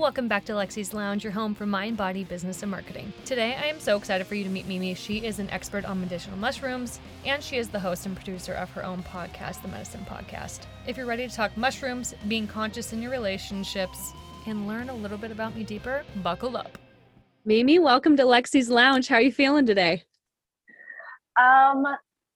Welcome back to Lexi's Lounge, your home for mind, body, business, and marketing. Today, I am so excited for you to meet Mimi. She is an expert on medicinal mushrooms, and she is the host and producer of her own podcast, The Medicine Podcast. If you're ready to talk mushrooms, being conscious in your relationships, and learn a little bit about me deeper, buckle up. Mimi, welcome to Lexi's Lounge. How are you feeling today? Um,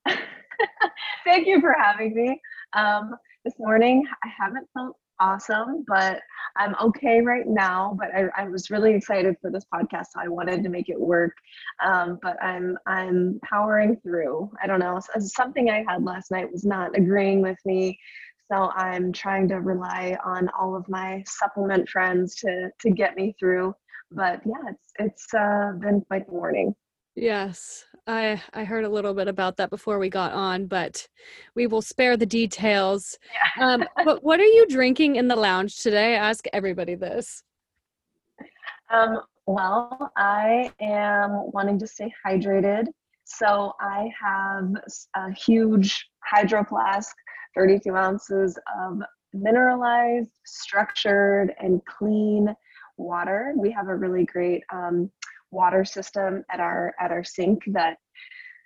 thank you for having me. Um, this morning, I haven't felt awesome, but I'm okay right now. But I, I was really excited for this podcast, so I wanted to make it work. Um, but I'm I'm powering through. I don't know. Something I had last night was not agreeing with me, so I'm trying to rely on all of my supplement friends to to get me through. But yeah, it's it's uh, been quite the morning. Yes, I I heard a little bit about that before we got on, but we will spare the details. Yeah. um, but what are you drinking in the lounge today? I ask everybody this. Um, well, I am wanting to stay hydrated, so I have a huge hydro flask, 32 ounces of mineralized, structured, and clean water. We have a really great um, water system at our at our sink that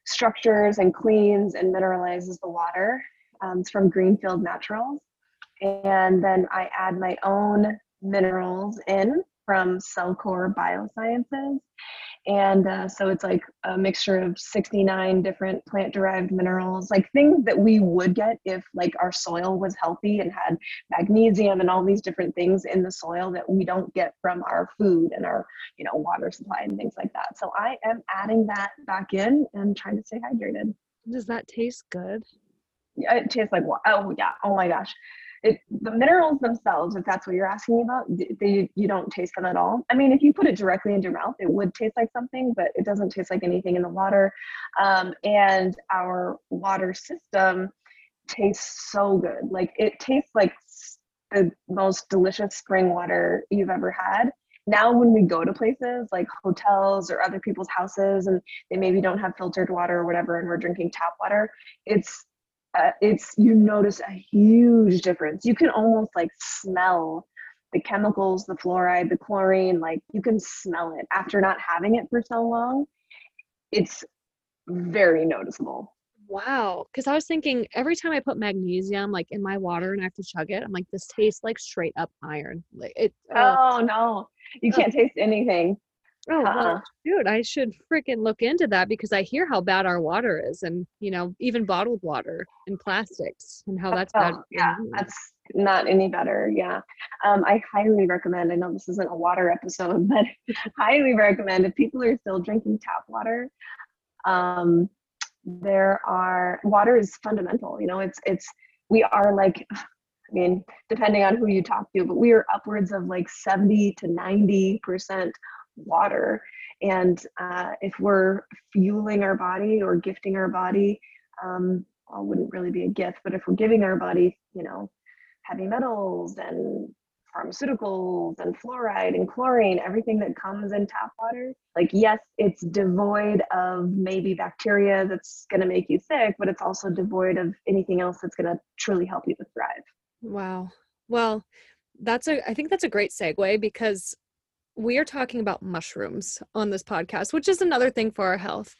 structures and cleans and mineralizes the water. Um, it's from Greenfield Naturals, and then I add my own minerals in from Cellcore Biosciences, and uh, so it's like a mixture of 69 different plant derived minerals like things that we would get if like our soil was healthy and had magnesium and all these different things in the soil that we don't get from our food and our you know water supply and things like that. So i am adding that back in and trying to stay hydrated. Does that taste good? Yeah it tastes like oh yeah. Oh my gosh it, the minerals themselves, if that's what you're asking me about, they you don't taste them at all. I mean, if you put it directly into your mouth, it would taste like something, but it doesn't taste like anything in the water. Um, and our water system tastes so good. Like it tastes like the most delicious spring water you've ever had. Now, when we go to places like hotels or other people's houses and they maybe don't have filtered water or whatever, and we're drinking tap water, it's uh, it's you notice a huge difference. You can almost like smell the chemicals, the fluoride, the chlorine, like you can smell it after not having it for so long. It's very noticeable. Wow. Because I was thinking every time I put magnesium like in my water and I have to chug it, I'm like, this tastes like straight up iron. Like it. Uh, oh no, you can't taste anything. Oh, well, uh-uh. dude, I should freaking look into that because I hear how bad our water is, and you know, even bottled water and plastics, and how that's oh, bad. Yeah, that's not any better. Yeah, um, I highly recommend. I know this isn't a water episode, but highly recommend if people are still drinking tap water. Um, there are water is fundamental. You know, it's it's we are like I mean, depending on who you talk to, but we are upwards of like 70 to 90 percent water. And uh, if we're fueling our body or gifting our body, um, well, wouldn't really be a gift, but if we're giving our body, you know, heavy metals and pharmaceuticals and fluoride and chlorine, everything that comes in tap water, like, yes, it's devoid of maybe bacteria that's going to make you sick, but it's also devoid of anything else that's going to truly help you to thrive. Wow. Well, that's a, I think that's a great segue because we are talking about mushrooms on this podcast, which is another thing for our health.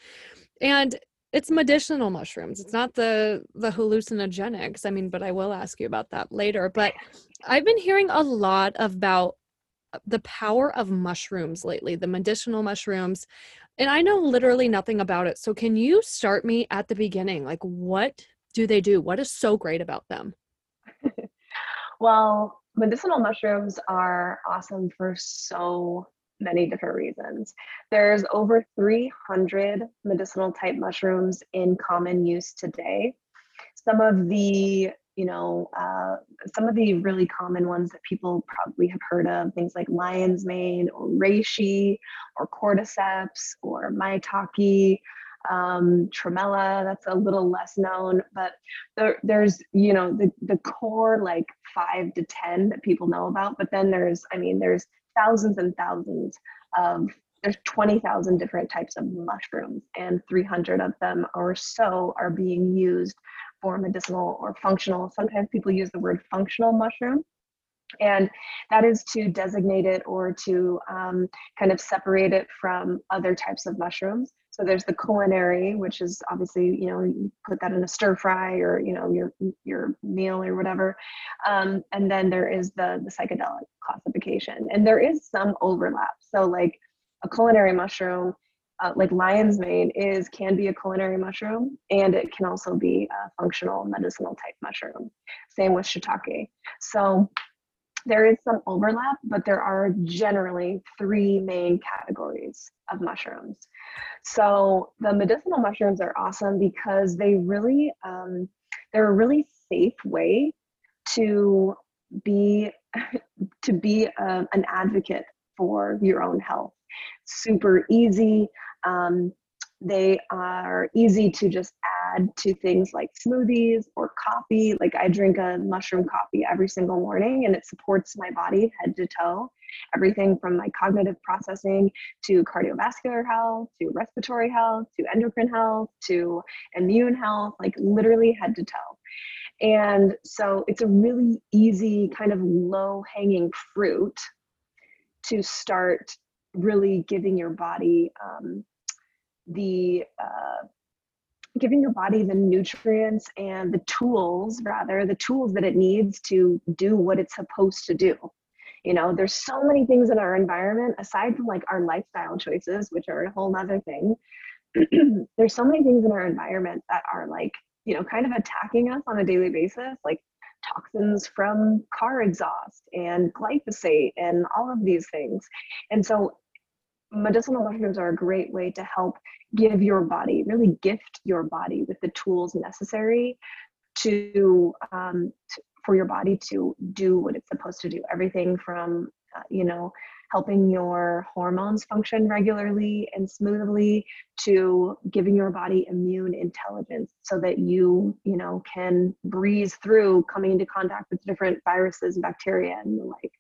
And it's medicinal mushrooms. It's not the the hallucinogenics. I mean, but I will ask you about that later. But I've been hearing a lot about uh, the power of mushrooms lately, the medicinal mushrooms. And I know literally nothing about it. So can you start me at the beginning? Like what do they do? What is so great about them? well, medicinal mushrooms are awesome for so many different reasons. There's over 300 medicinal type mushrooms in common use today. Some of the, you know, uh, some of the really common ones that people probably have heard of, things like lion's mane or reishi or cordyceps or maitake, um, tremella that's a little less known but there, there's you know the, the core like five to ten that people know about but then there's i mean there's thousands and thousands of there's 20,000 different types of mushrooms and 300 of them or so are being used for medicinal or functional sometimes people use the word functional mushroom And that is to designate it or to um, kind of separate it from other types of mushrooms. So there's the culinary, which is obviously, you know, you put that in a stir fry or, you know, your your meal or whatever. Um, and then there is the, the psychedelic classification. And there is some overlap. So like a culinary mushroom, uh, like lion's mane is can be a culinary mushroom and it can also be a functional medicinal type mushroom. Same with shiitake. So there is some overlap, but there are generally three main categories of mushrooms. So the medicinal mushrooms are awesome because they really, um, they're a really safe way to be to be a, um, an advocate for your own health. Super easy. Um, they are easy to just add to things like smoothies or coffee. Like I drink a mushroom coffee every single morning and it supports my body head to toe. Everything from my cognitive processing to cardiovascular health, to respiratory health, to endocrine health, to immune health, like literally head to toe. And so it's a really easy kind of low hanging fruit to start really giving your body um, the uh, giving your body the nutrients and the tools rather the tools that it needs to do what it's supposed to do you know there's so many things in our environment aside from like our lifestyle choices which are a whole nother thing there's so many things in our environment that are like you know kind of attacking us on a daily basis like toxins from car exhaust and glyphosate and all of these things. And so medicinal mushrooms are a great way to help give your body, really gift your body with the tools necessary to, um, to for your body to do what it's supposed to do. Everything from, uh, you know, helping your hormones function regularly and smoothly to giving your body immune intelligence so that you you know can breeze through coming into contact with different viruses and bacteria and the like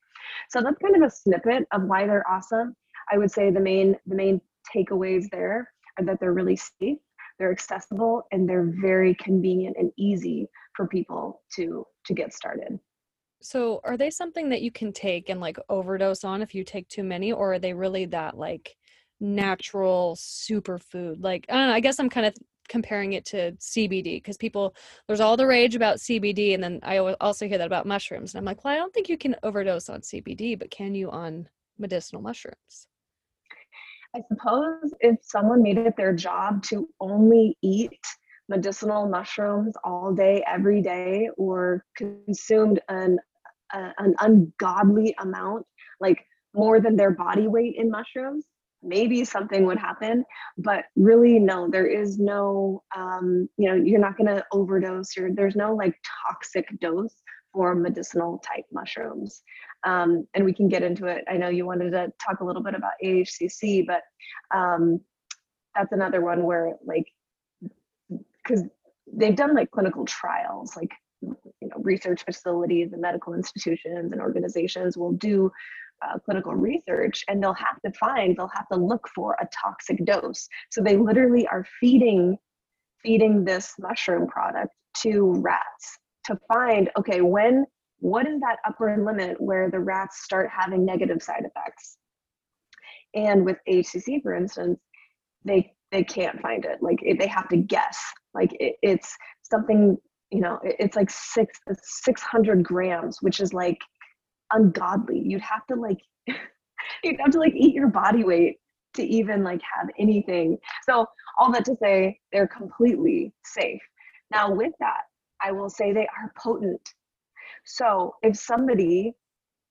so that's kind of a snippet of why they're awesome i would say the main the main takeaways there are that they're really safe, they're accessible, and they're very convenient and easy for people to to get started. So, are they something that you can take and like overdose on if you take too many, or are they really that like natural superfood? Like, I don't know. I guess I'm kind of comparing it to CBD because people there's all the rage about CBD, and then I also hear that about mushrooms, and I'm like, well, I don't think you can overdose on CBD, but can you on medicinal mushrooms? I suppose if someone made it their job to only eat medicinal mushrooms all day, every day, or consumed an uh, an ungodly amount, like more than their body weight in mushrooms, maybe something would happen. But really, no, there is no, um, you know, you're not going to overdose. You're, there's no like toxic dose for medicinal type mushrooms. Um, and we can get into it. I know you wanted to talk a little bit about AHCC, but um, that's another one where like, because they've done like clinical trials, like you know, research facilities and medical institutions and organizations will do uh, clinical research and they'll have to find, they'll have to look for a toxic dose. So they literally are feeding feeding this mushroom product to rats to find okay when what is that upper limit where the rats start having negative side effects? And with HCC, for instance, they they can't find it. Like they have to guess. Like it, it's something you know. It, it's like six six hundred grams, which is like ungodly. You'd have to like you'd have to like eat your body weight to even like have anything. So all that to say, they're completely safe. Now with that, I will say they are potent. So if somebody,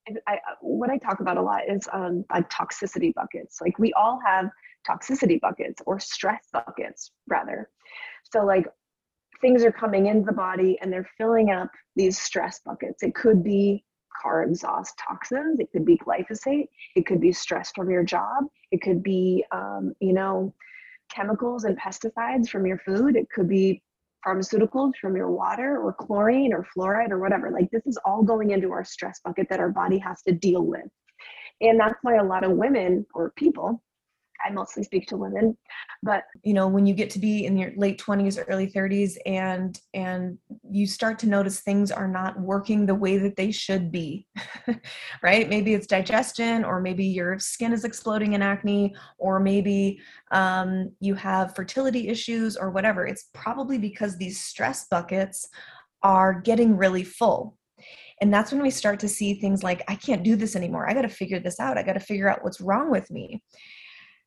if I, what I talk about a lot is um, like toxicity buckets. Like we all have toxicity buckets or stress buckets rather. So like things are coming into the body and they're filling up these stress buckets. It could be car exhaust toxins. It could be glyphosate. It could be stress from your job. It could be, um, you know, chemicals and pesticides from your food. It could be pharmaceuticals from your water or chlorine or fluoride or whatever. Like this is all going into our stress bucket that our body has to deal with. And that's why a lot of women or people I mostly speak to women, but you know, when you get to be in your late 20s early 30s and and you start to notice things are not working the way that they should be. right? Maybe it's digestion or maybe your skin is exploding in acne or maybe um, you have fertility issues or whatever. It's probably because these stress buckets are getting really full and that's when we start to see things like i can't do this anymore i got to figure this out i got to figure out what's wrong with me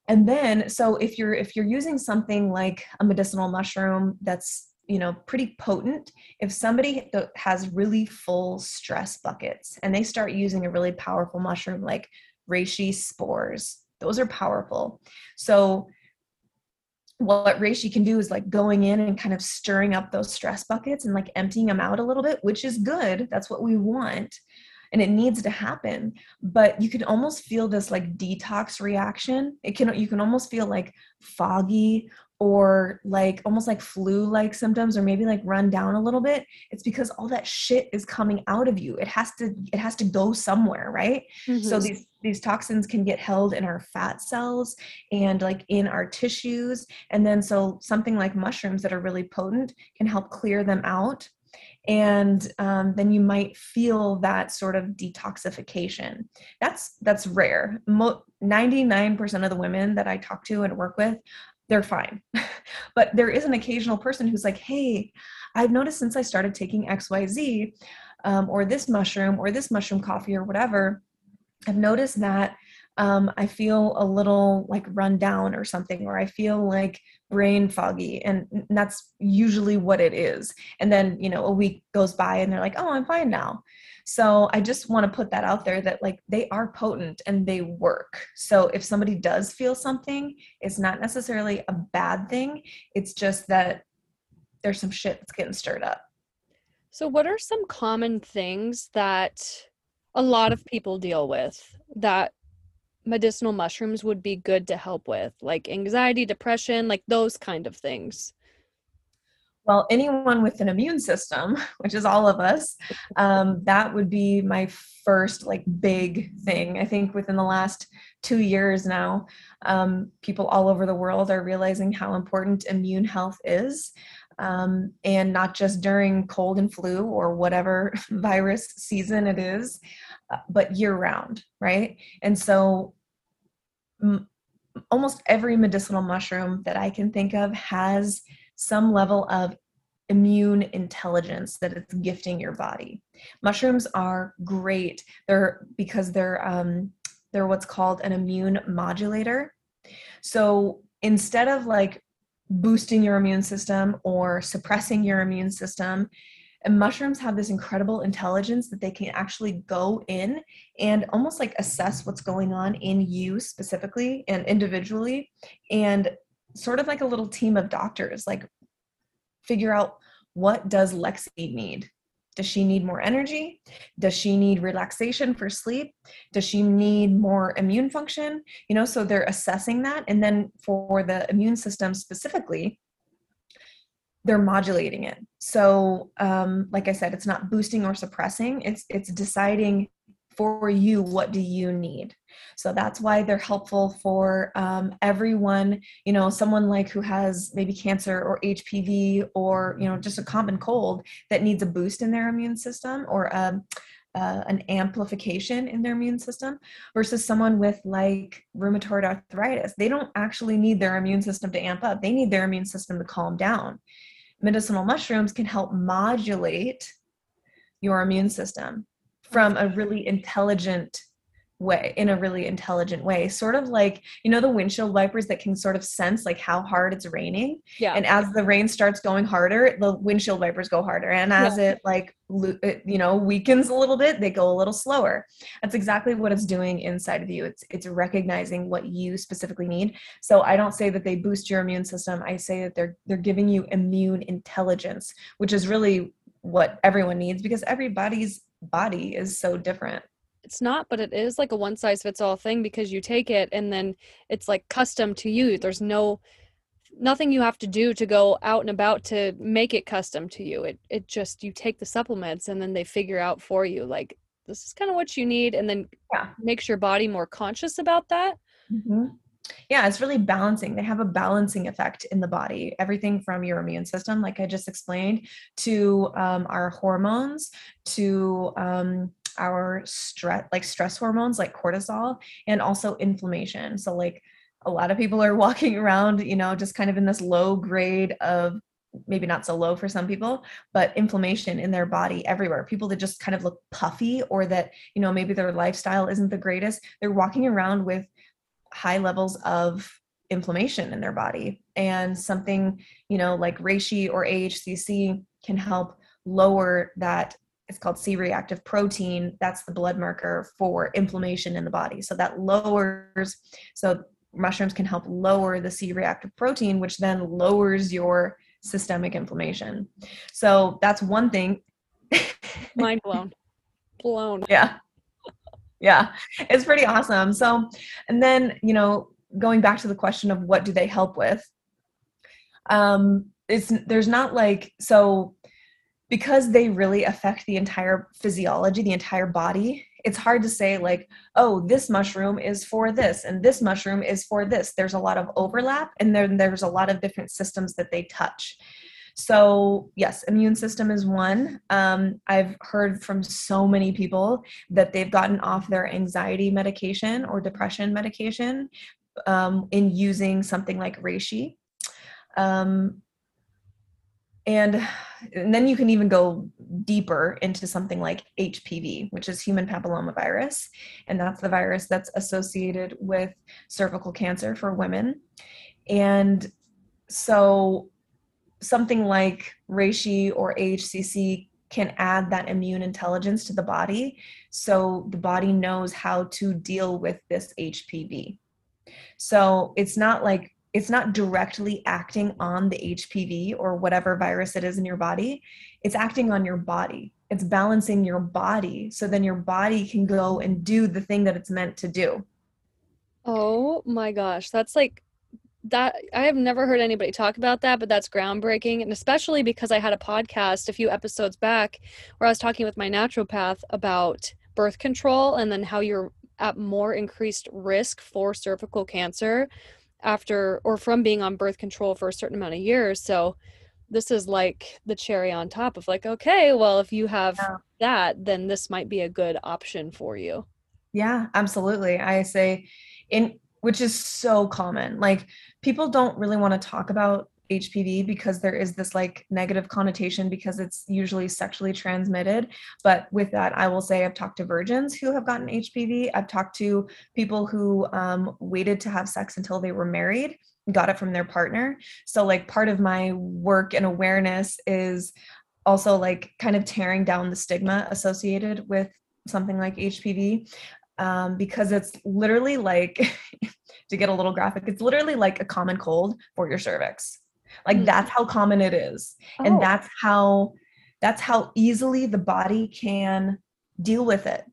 and then so if you're if you're using something like a medicinal mushroom that's you know pretty potent if somebody has really full stress buckets and they start using a really powerful mushroom like reishi spores those are powerful. So what reishi can do is like going in and kind of stirring up those stress buckets and like emptying them out a little bit which is good. That's what we want and it needs to happen. But you can almost feel this like detox reaction. It can you can almost feel like foggy or like almost like flu like symptoms or maybe like run down a little bit. It's because all that shit is coming out of you. It has to it has to go somewhere right? Mm-hmm. so these these toxins can get held in our fat cells and like in our tissues. And then so something like mushrooms that are really potent can help clear them out and um, then you might feel that sort of detoxification. That's that's rare. Mo- 99% of the women that i talk to and work with they're fine. But there is an occasional person who's like hey i've noticed since i started taking xyz um, or this mushroom or this mushroom coffee or whatever i've noticed that um, I feel a little like run down or something, or I feel like brain foggy. And that's usually what it is. And then, you know, a week goes by and they're like, oh, I'm fine now. So I just want to put that out there that like they are potent and they work. So if somebody does feel something, it's not necessarily a bad thing. It's just that there's some shit that's getting stirred up. So, what are some common things that a lot of people deal with that medicinal mushrooms would be good to help with, like anxiety, depression, like those kind of things? Well, anyone with an immune system, which is all of us, um, that would be my first like big thing. I think within the last two years now, um, people all over the world are realizing how important immune health is. Um, and not just during cold and flu or whatever virus season it is, uh, but year round, right? And so m- almost every medicinal mushroom that I can think of has some level of immune intelligence that it's gifting your body. Mushrooms are great. They're because they're um, they're what's called an immune modulator. So instead of like boosting your immune system or suppressing your immune system, and mushrooms have this incredible intelligence that they can actually go in and almost like assess what's going on in you specifically and individually, and sort of like a little team of doctors, like figure out what does Lexi need? Does she need more energy? Does she need relaxation for sleep? Does she need more immune function? You know, so they're assessing that. And then for the immune system specifically, they're modulating it so um, like i said it's not boosting or suppressing it's it's deciding for you what do you need so that's why they're helpful for um, everyone you know someone like who has maybe cancer or hpv or you know just a common cold that needs a boost in their immune system or a um, uh, an amplification in their immune system versus someone with like rheumatoid arthritis. They don't actually need their immune system to amp up, they need their immune system to calm down. Medicinal mushrooms can help modulate your immune system from a really intelligent way in a really intelligent way sort of like you know the windshield wipers that can sort of sense like how hard it's raining? Yeah. And as the rain starts going harder the windshield wipers go harder. And as yeah. it like it, you know weakens a little bit they go a little slower. That's exactly what it's doing inside of you. It's it's recognizing what you specifically need. So i don't say that they boost your immune system. I say that they're they're giving you immune intelligence which is really what everyone needs because everybody's body is so different it's not but it is like a one size fits all thing because you take it and then it's like custom to you there's no nothing you have to do to go out and about to make it custom to you it it just you take the supplements and then they figure out for you like this is kind of what you need and then yeah. makes your body more conscious about that mm-hmm. yeah, it's really balancing. They have a balancing effect in the body. Everything from your immune system, like I just explained, to um, our hormones, to um, our stress, like stress hormones, like cortisol, and also inflammation. So, like a lot of people are walking around, you know, just kind of in this low grade of maybe not so low for some people, but inflammation in their body everywhere. People that just kind of look puffy or that, you know, maybe their lifestyle isn't the greatest. They're walking around with high levels of inflammation in their body. And something, you know, like reishi or AHCC can help lower that. It's called C reactive protein. That's the blood marker for inflammation in the body. So that lowers, so mushrooms can help lower the C reactive protein, which then lowers your systemic inflammation. So that's one thing. Mind blown. Blown. Yeah yeah it's pretty awesome so and then you know going back to the question of what do they help with um it's there's not like so because they really affect the entire physiology the entire body it's hard to say like oh this mushroom is for this and this mushroom is for this there's a lot of overlap and then there's a lot of different systems that they touch so, yes, immune system is one. Um, I've heard from so many people that they've gotten off their anxiety medication or depression medication um, in using something like reishi. Um, and, and then you can even go deeper into something like HPV, which is human papillomavirus. And that's the virus that's associated with cervical cancer for women. And so something like reishi or AHCC can add that immune intelligence to the body so the body knows how to deal with this HPV. So it's not like it's not directly acting on the HPV or whatever virus it is in your body. It's acting on your body. It's balancing your body so then your body can go and do the thing that it's meant to do. Oh my gosh, that's like that I have never heard anybody talk about that, but that's groundbreaking. And especially because I had a podcast a few episodes back where I was talking with my naturopath about birth control and then how you're at more increased risk for cervical cancer after or from being on birth control for a certain amount of years. So this is like the cherry on top of like, okay, well, if you have yeah. that, then this might be a good option for you. Yeah, absolutely. I say in which is so common. Like people don't really want to talk about HPV because there is this like negative connotation because it's usually sexually transmitted. But with that, I will say I've talked to virgins who have gotten HPV. I've talked to people who um, waited to have sex until they were married, got it from their partner. So, like, part of my work and awareness is also like kind of tearing down the stigma associated with something like HPV um, because it's literally like to get a little graphic it's literally like a common cold for your cervix like mm-hmm. that's how common it is oh. and that's how that's how easily the body can deal with it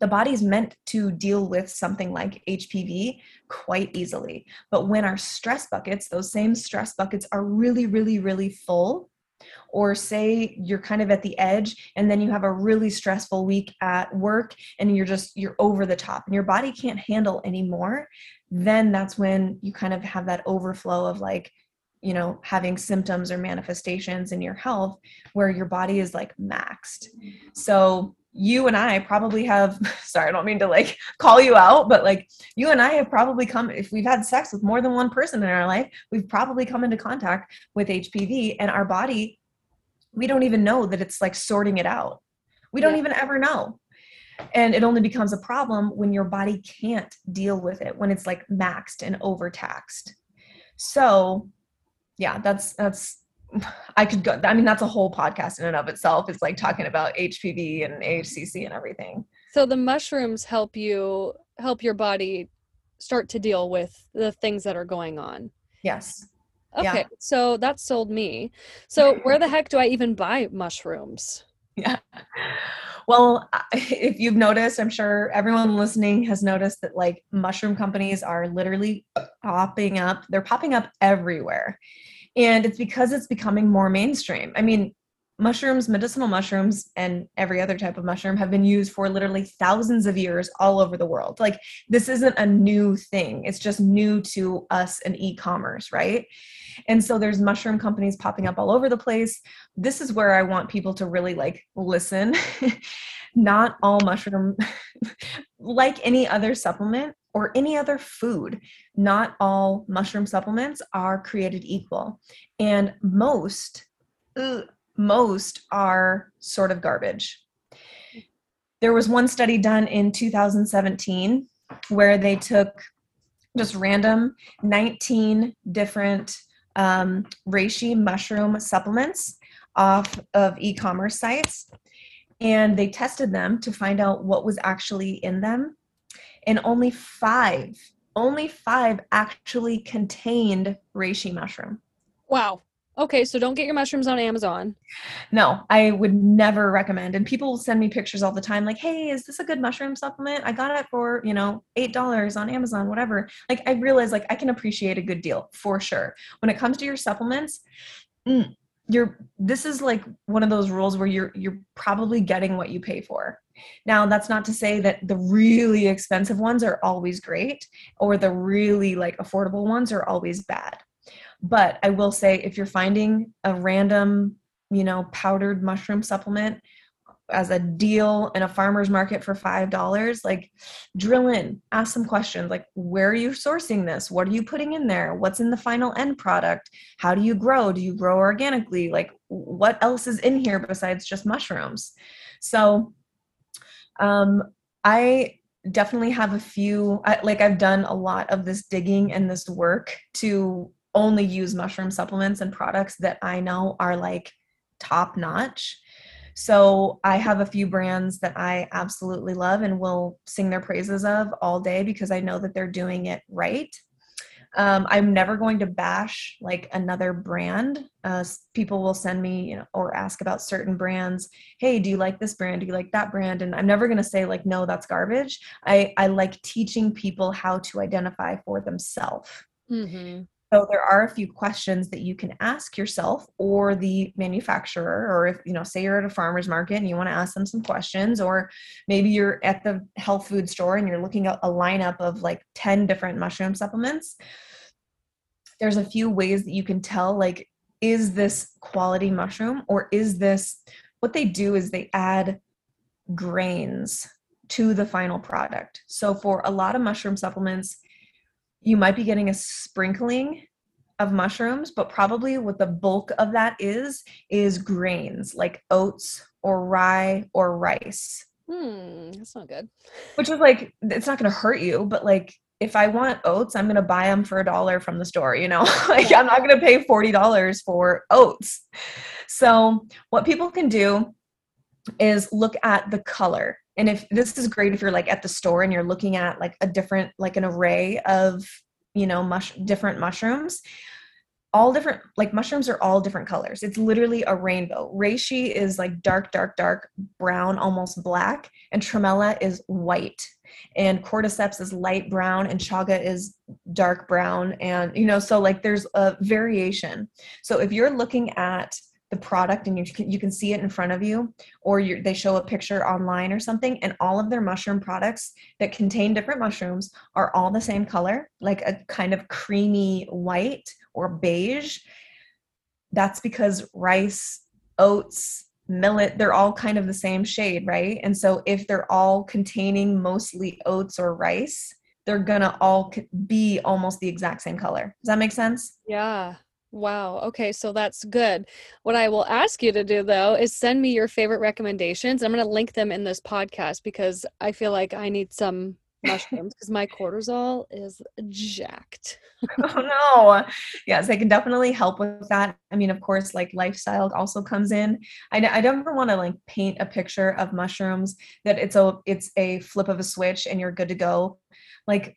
the body's meant to deal with something like HPV quite easily. But when our stress buckets, those same stress buckets are really, really, really full, or say you're kind of at the edge and then you have a really stressful week at work and you're just you're over the top and your body can't handle anymore then that's when you kind of have that overflow of like you know having symptoms or manifestations in your health where your body is like maxed so you and I probably have sorry, I don't mean to like call you out, but like you and I have probably come if we've had sex with more than one person in our life, we've probably come into contact with HPV and our body we don't even know that it's like sorting it out. We don't yeah. even ever know. And it only becomes a problem when your body can't deal with it, when it's like maxed and overtaxed. So, yeah, that's that's I could go. I mean, that's a whole podcast in and of itself. It's like talking about HPV and AHCC and everything. So the mushrooms help you help your body start to deal with the things that are going on. Yes. Okay, yeah. so that sold me. So where the heck do I even buy mushrooms? Yeah. Well, if you've noticed, I'm sure everyone listening has noticed that like mushroom companies are literally popping up. They're popping up everywhere. And it's because it's becoming more mainstream. I mean, mushrooms, medicinal mushrooms, and every other type of mushroom have been used for literally thousands of years all over the world. Like, this isn't a new thing, it's just new to us and e commerce, right? And so there's mushroom companies popping up all over the place. This is where I want people to really like listen. Not all mushroom, like any other supplement or any other food, not all mushroom supplements are created equal. And most, most are sort of garbage. There was one study done in 2017 where they took just random 19 different um, reishi mushroom supplements off of e-commerce sites and they tested them to find out what was actually in them and only five only five actually contained reishi mushroom wow Okay, so don't get your mushrooms on Amazon. No, I would never recommend. And people will send me pictures all the time like, "Hey, is this a good mushroom supplement? I got it for, you know, $8 on Amazon, whatever." Like I realize like I can appreciate a good deal for sure. When it comes to your supplements, mm, you're this is like one of those rules where you're you're probably getting what you pay for. Now, that's not to say that the really expensive ones are always great or the really like affordable ones are always bad but I will say if you're finding a random, you know, powdered mushroom supplement as a deal in a farmer's market for $5, like drill in, ask some questions like, where are you sourcing this? What are you putting in there? What's in the final end product? How do you grow? Do you grow organically? Like, what else is in here besides just mushrooms? So, um, I definitely have a few, I, like, I've done a lot of this digging and this work to only use mushroom supplements and products that I know are like top notch. So I have a few brands that I absolutely love and will sing their praises of all day because I know that they're doing it right. Um, I'm never going to bash like another brand. Uh, people will send me, you know, or ask about certain brands. Hey, do you like this brand? Do you like that brand? And I'm never going to say like, no, that's garbage. I I like teaching people how to identify for themselves. Mm-hmm. So there are a few questions that you can ask yourself or the manufacturer, or if you know, say you're at a farmer's market and you want to ask them some questions, or maybe you're at the health food store and you're looking at a lineup of like 10 different mushroom supplements. There's a few ways that you can tell like, is this quality mushroom or is this what they do is they add grains to the final product. So for a lot of mushroom supplements, you might be getting a sprinkling of mushrooms, but probably what the bulk of that is is grains like oats or rye or rice. Hmm, that's not good. Which is like it's not going to hurt you, but like if I want oats, I'm going to buy them for a dollar from the store, you know? like I'm not going to pay $40 for oats. So, what people can do is look at the color and if this is great if you're like at the store and you're looking at like a different like an array of you know mush different mushrooms all different like mushrooms are all different colors. It's literally a rainbow. Reishi is like dark dark dark brown almost black and tremella is white. And cordyceps is light brown and chaga is dark brown and you know so like there's a variation. So if you're looking at the product and you can, you can see it in front of you or they show a picture online or something and all of their mushroom products that contain different mushrooms are all the same color like a kind of creamy white or beige. That's because rice oats millet they're all kind of the same shade right? And so if they're all containing mostly oats or rice they're gonna all be almost the exact same color. Does that make sense? Yeah Wow. Okay. So that's good. What I will ask you to do though is send me your favorite recommendations. I'm going to link them in this podcast because I feel like I need some mushrooms because my cortisol is jacked. oh no. Yes, they can definitely help with that. I mean, of course, like lifestyle also comes in. I, I don't ever want to like paint a picture of mushrooms that it's a it's a flip of a switch and you're good to go. Like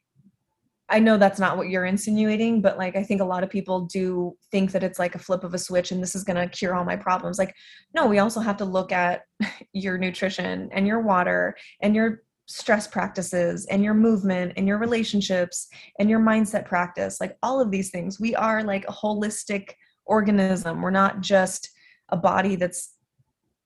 I know that's not what you're insinuating, but like I think a lot of people do think that it's like a flip of a switch and this is going to cure all my problems. Like, no, we also have to look at your nutrition and your water and your stress practices and your movement and your relationships and your mindset practice. Like, all of these things. We are like a holistic organism. We're not just a body that's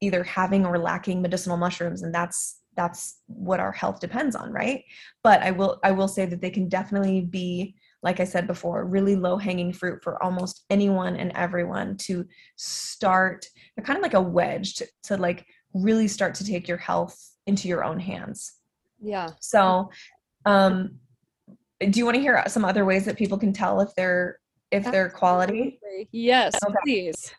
either having or lacking medicinal mushrooms and that's that's what our health depends on right? But i will i will say that they can definitely be like i said before really low hanging fruit for almost anyone and everyone to start they're kind of like a wedge to, to like really start to take your health into your own hands. Yeah. So um do you want to hear some other ways that people can tell if they're if they're quality? Yes okay. please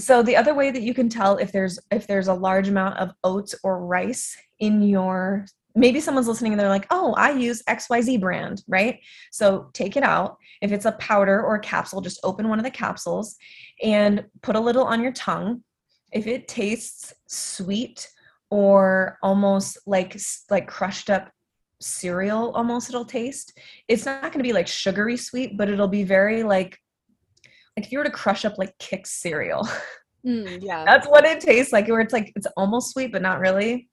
so the other way that you can tell if there's if there's a large amount of oats or rice in your maybe someone's listening and they're like oh i use xyz brand right? So take it out. If it's a powder or a capsule just open one of the capsules and put a little on your tongue. If it tastes sweet or almost like like crushed up cereal almost it'll taste. It's not going to be like sugary sweet but it'll be very like like if you were to crush up like Kix cereal. Mm, yeah. That's what it tastes like where it's like it's almost sweet but not really.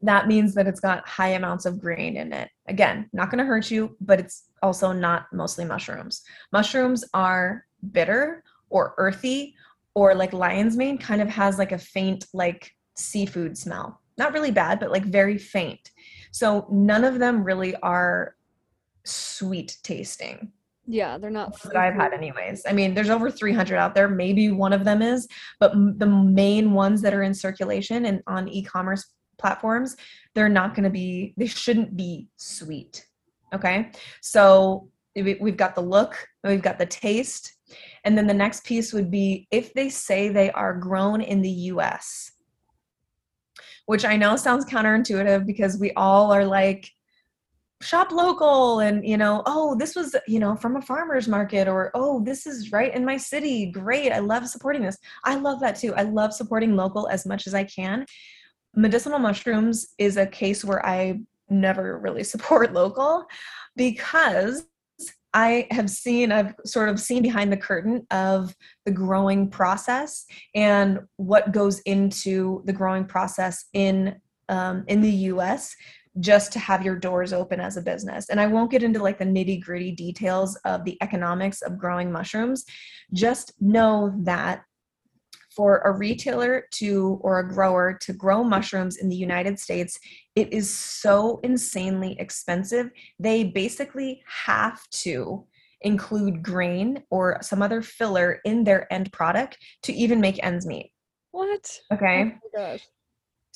That means that it's got high amounts of grain in it. Again not going to hurt you but it's also not mostly mushrooms. Mushrooms are bitter or earthy or like lion's mane kind of has like a faint like seafood smell. Not really bad but like very faint. So none of them really are sweet tasting. Yeah, they're not. That I've had, anyways. I mean, there's over 300 out there. Maybe one of them is, but the main ones that are in circulation and on e-commerce platforms, they're not going to be. They shouldn't be sweet. Okay, so we've got the look, we've got the taste, and then the next piece would be if they say they are grown in the U.S which I know sounds counterintuitive because we all are like, shop local and you know oh this was you know from a farmers market or oh this is right in my city. Great. I love supporting this. I love that too. I love supporting local as much as i can. Medicinal mushrooms is a case where i never really support local because I have seen, I've sort of seen behind the curtain of the growing process and what goes into the growing process in um, in the U.S. just to have your doors open as a business. And I won't get into like the nitty gritty details of the economics of growing mushrooms. Just know that for a retailer to or a grower to grow mushrooms in the United States, it is so insanely expensive. They basically have to include grain or some other filler in their end product to even make ends meet. What? Okay. Oh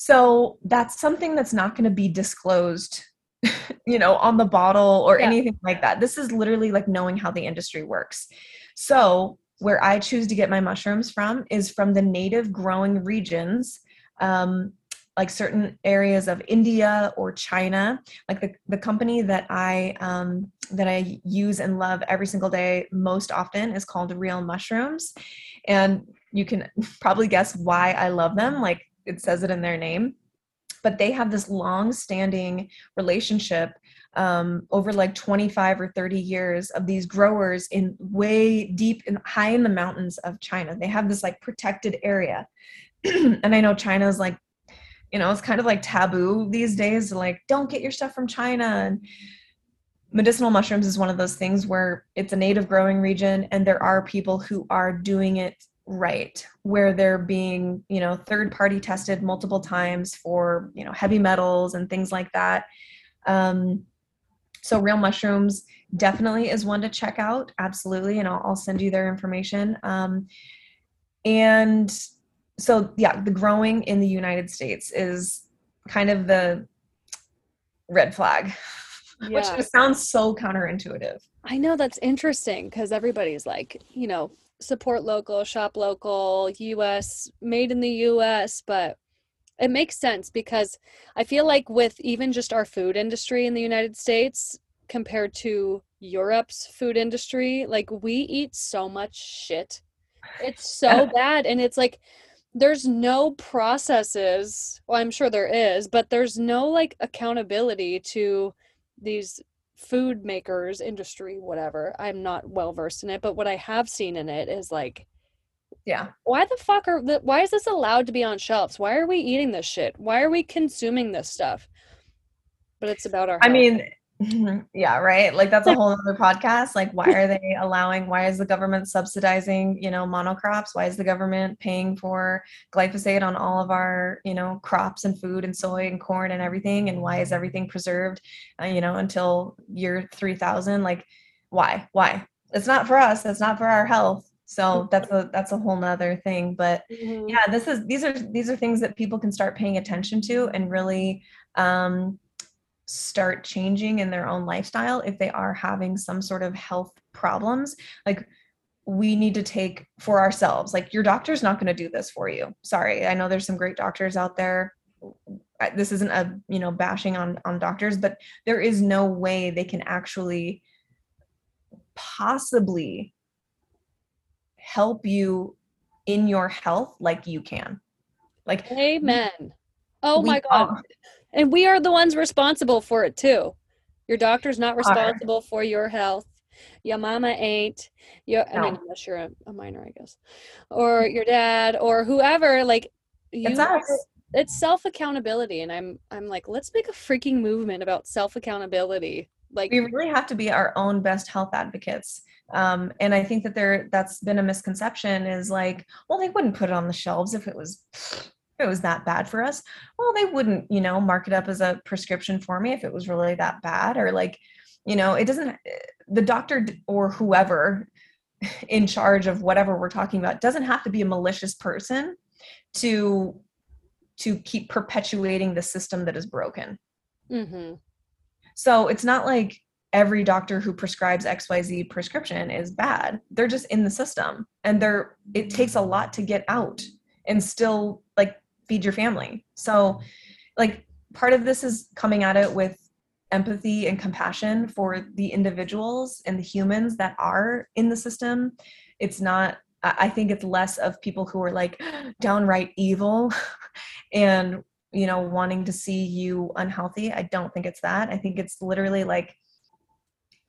so that's something that's not going to be disclosed, you know, on the bottle or yeah. anything like that. This is literally like knowing how the industry works. So where I choose to get my mushrooms from is from the native growing regions, um, like certain areas of India or China. Like the, the company that I um, that I use and love every single day most often is called Real Mushrooms, and you can probably guess why I love them. Like it says it in their name, but they have this long-standing relationship um, over like 25 or 30 years of these growers in way deep and high in the mountains of China. They have this like protected area. and I know China is like, you know, it's kind of like taboo these days like, don't get your stuff from China. And medicinal mushrooms is one of those things where it's a native growing region and there are people who are doing it right where they're being you know third party tested multiple times for you know heavy metals and things like that um, so Real Mushrooms definitely is one to check out. Absolutely. And I'll, I'll send you their information. Um, and so, yeah, the growing in the United States is kind of the red flag, yeah. which just sounds so counterintuitive. I know that's interesting because everybody's like, you know, support local, shop local, US, made in the US, but it makes sense because I feel like with even just our food industry in the United States compared to Europe's food industry, like we eat so much shit. It's so bad and it's like there's no processes. Well, I'm sure there is, but there's no like accountability to these food makers industry whatever. I'm not well versed in it, but what I have seen in it is like yeah. Why the fuck are the, why is this allowed to be on shelves? Why are we eating this shit? Why are we consuming this stuff? But it's about our health. I mean, yeah, right. Like that's a whole other podcast. Like, why are they allowing, why is the government subsidizing, you know, monocrops? Why is the government paying for glyphosate on all of our, you know, crops and food and soy and corn and everything? And why is everything preserved, uh, you know, until year 3000? Like, why? Why? It's not for us. It's not for our health. So that's a that's a whole nother thing. But mm-hmm. yeah, this is these are these are things that people can start paying attention to and really um start changing in their own lifestyle if they are having some sort of health problems like we need to take for ourselves like your doctor's not going to do this for you. Sorry i know there's some great doctors out there. This isn't a you know bashing on on doctors but there is no way they can actually possibly help you in your health like you can. Like amen. Oh my god and we are the ones responsible for it too. Your doctor's not responsible for your health. Your mama ain't. Your no. I mean, unless you're a, a, minor, I guess, or your dad, or whoever. Like, you, it's us. It's self accountability, and I'm I'm like, let's make a freaking movement about self accountability. Like, we really have to be our own best health advocates. Um, and I think that there that's been a misconception is like, well, they wouldn't put it on the shelves if it was it was that bad for us well they wouldn't you know mark it up as a prescription for me if it was really that bad or like you know it doesn't the doctor or whoever in charge of whatever we're talking about doesn't have to be a malicious person to to keep perpetuating the system that is broken mm-hmm. so it's not like every doctor who prescribes xyz prescription is bad they're just in the system and they're it takes a lot to get out and still like feed your family. So, like, part of this is coming at it with empathy and compassion for the individuals and the humans that are in the system. It's not, I think it's less of people who are like downright evil and, you know, wanting to see you unhealthy. I don't think it's that. I think it's literally like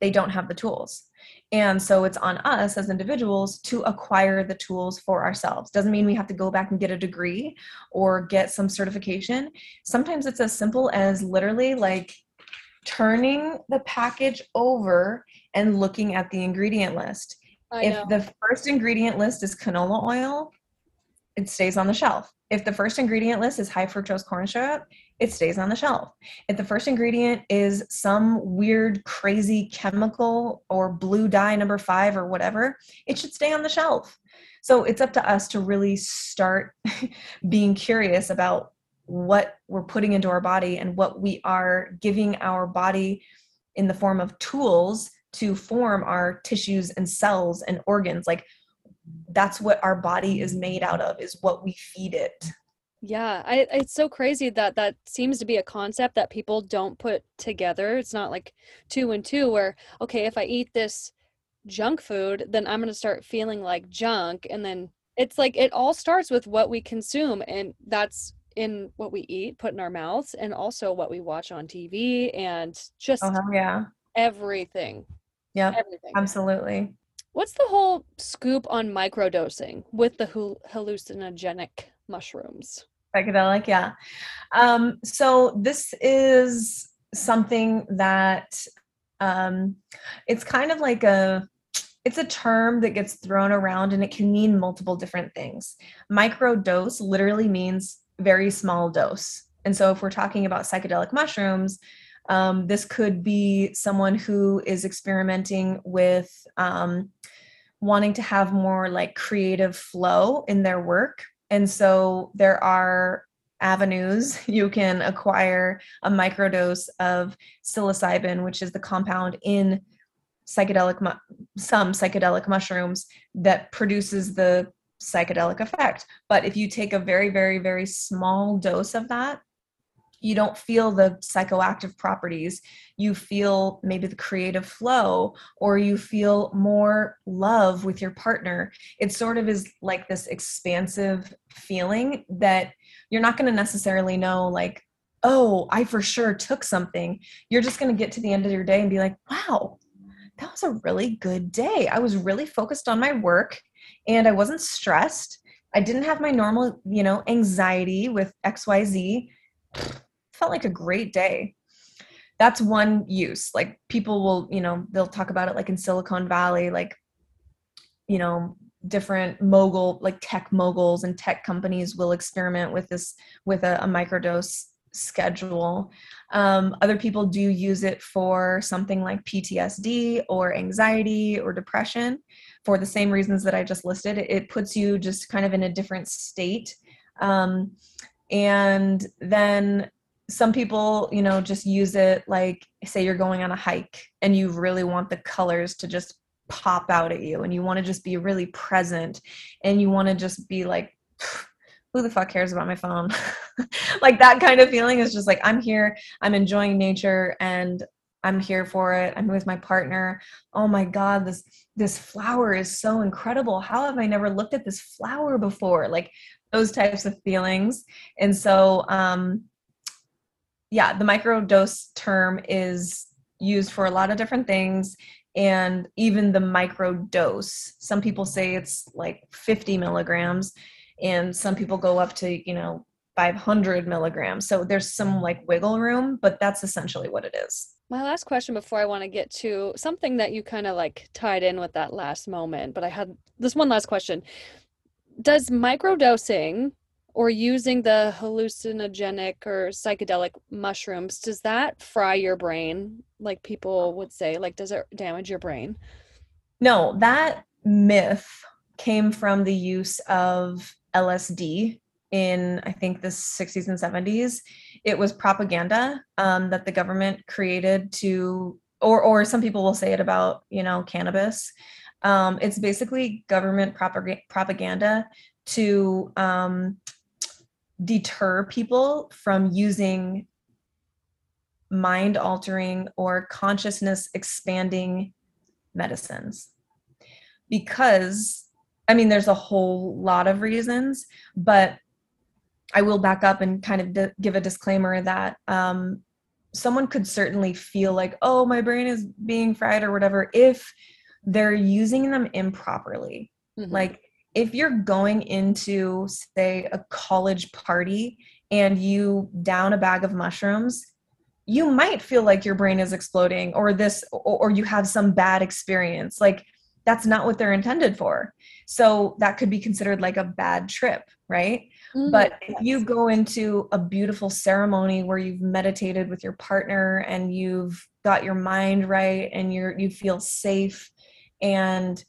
they don't have the tools. And so it's on us as individuals to acquire the tools for ourselves. Doesn't mean we have to go back and get a degree or get some certification. Sometimes it's as simple as literally like turning the package over and looking at the ingredient list. I if know. the first ingredient list is canola oil, it stays on the shelf. If the first ingredient list is high fructose corn syrup, it stays on the shelf. If the first ingredient is some weird, crazy chemical or blue dye number five or whatever, it should stay on the shelf. So it's up to us to really start being curious about what we're putting into our body and what we are giving our body in the form of tools to form our tissues and cells and organs. Like that's what our body is made out of, is what we feed it. Yeah, I, it's so crazy that that seems to be a concept that people don't put together. It's not like two and two, where, okay, if I eat this junk food, then I'm going to start feeling like junk. And then it's like it all starts with what we consume, and that's in what we eat, put in our mouths, and also what we watch on TV and just oh, yeah. everything. Yeah, everything. Absolutely. What's the whole scoop on microdosing with the hallucinogenic mushrooms? psychedelic yeah. Um, so this is something that um, it's kind of like a it's a term that gets thrown around and it can mean multiple different things. Micro dose literally means very small dose. And so if we're talking about psychedelic mushrooms um, this could be someone who is experimenting with um, wanting to have more like creative flow in their work and so there are avenues you can acquire a microdose of psilocybin, which is the compound in psychedelic some psychedelic mushrooms that produces the psychedelic effect. But if you take a very very very small dose of that, you don't feel the psychoactive properties. You feel maybe the creative flow or you feel more love with your partner. It sort of is like this expansive feeling that you're not going to necessarily know like oh i for sure took something. You're just going to get to the end of your day and be like wow that was a really good day. I was really focused on my work and i wasn't stressed. I didn't have my normal you know anxiety with xyz felt like a great day. that's one use. Like people will you know they'll talk about it like in silicon valley like you know different mogul like tech moguls and tech companies will experiment with this with a, a microdose schedule. Um, other people do use it for something like ptsd or anxiety or depression for the same reasons that i just listed. It puts you just kind of in a different state. Um, and then some people you know just use it like say you're going on a hike and you really want the colors to just pop out at you and you want to just be really present and you want to just be like who the fuck cares about my phone? Like that kind of feeling is just like i'm here i'm enjoying nature and i'm here for it i'm with my partner. Oh my god this this flower is so incredible. How have i never looked at this flower before? Like those types of feelings. And so um yeah the microdose term is used for a lot of different things and even the micro dose some people say it's like 50 milligrams and some people go up to you know 500 milligrams. So there's some like wiggle room but that's essentially what it is. My last question before i want to get to something that you kind of like tied in with that last moment but i had this one last question. Does microdosing or using the hallucinogenic or psychedelic mushrooms does that fry your brain like people would say? Like does it damage your brain? No that myth came from the use of lsd in i think the 60s and 70s it was propaganda um, that the government created to or or some people will say it about you know cannabis. Um, it's basically government propaganda to um, deter people from using mind altering or consciousness expanding medicines because i mean there's a whole lot of reasons but i will back up and kind of give a disclaimer that um, someone could certainly feel like oh my brain is being fried or whatever if they're using them improperly mm-hmm. like if you're going into say a college party and you down a bag of mushrooms you might feel like your brain is exploding or this or, you have some bad experience. Like that's not what they're intended for. So that could be considered like a bad trip right? Mm, but if you go into a beautiful ceremony where you've meditated with your partner and you've got your mind right and you're you feel safe and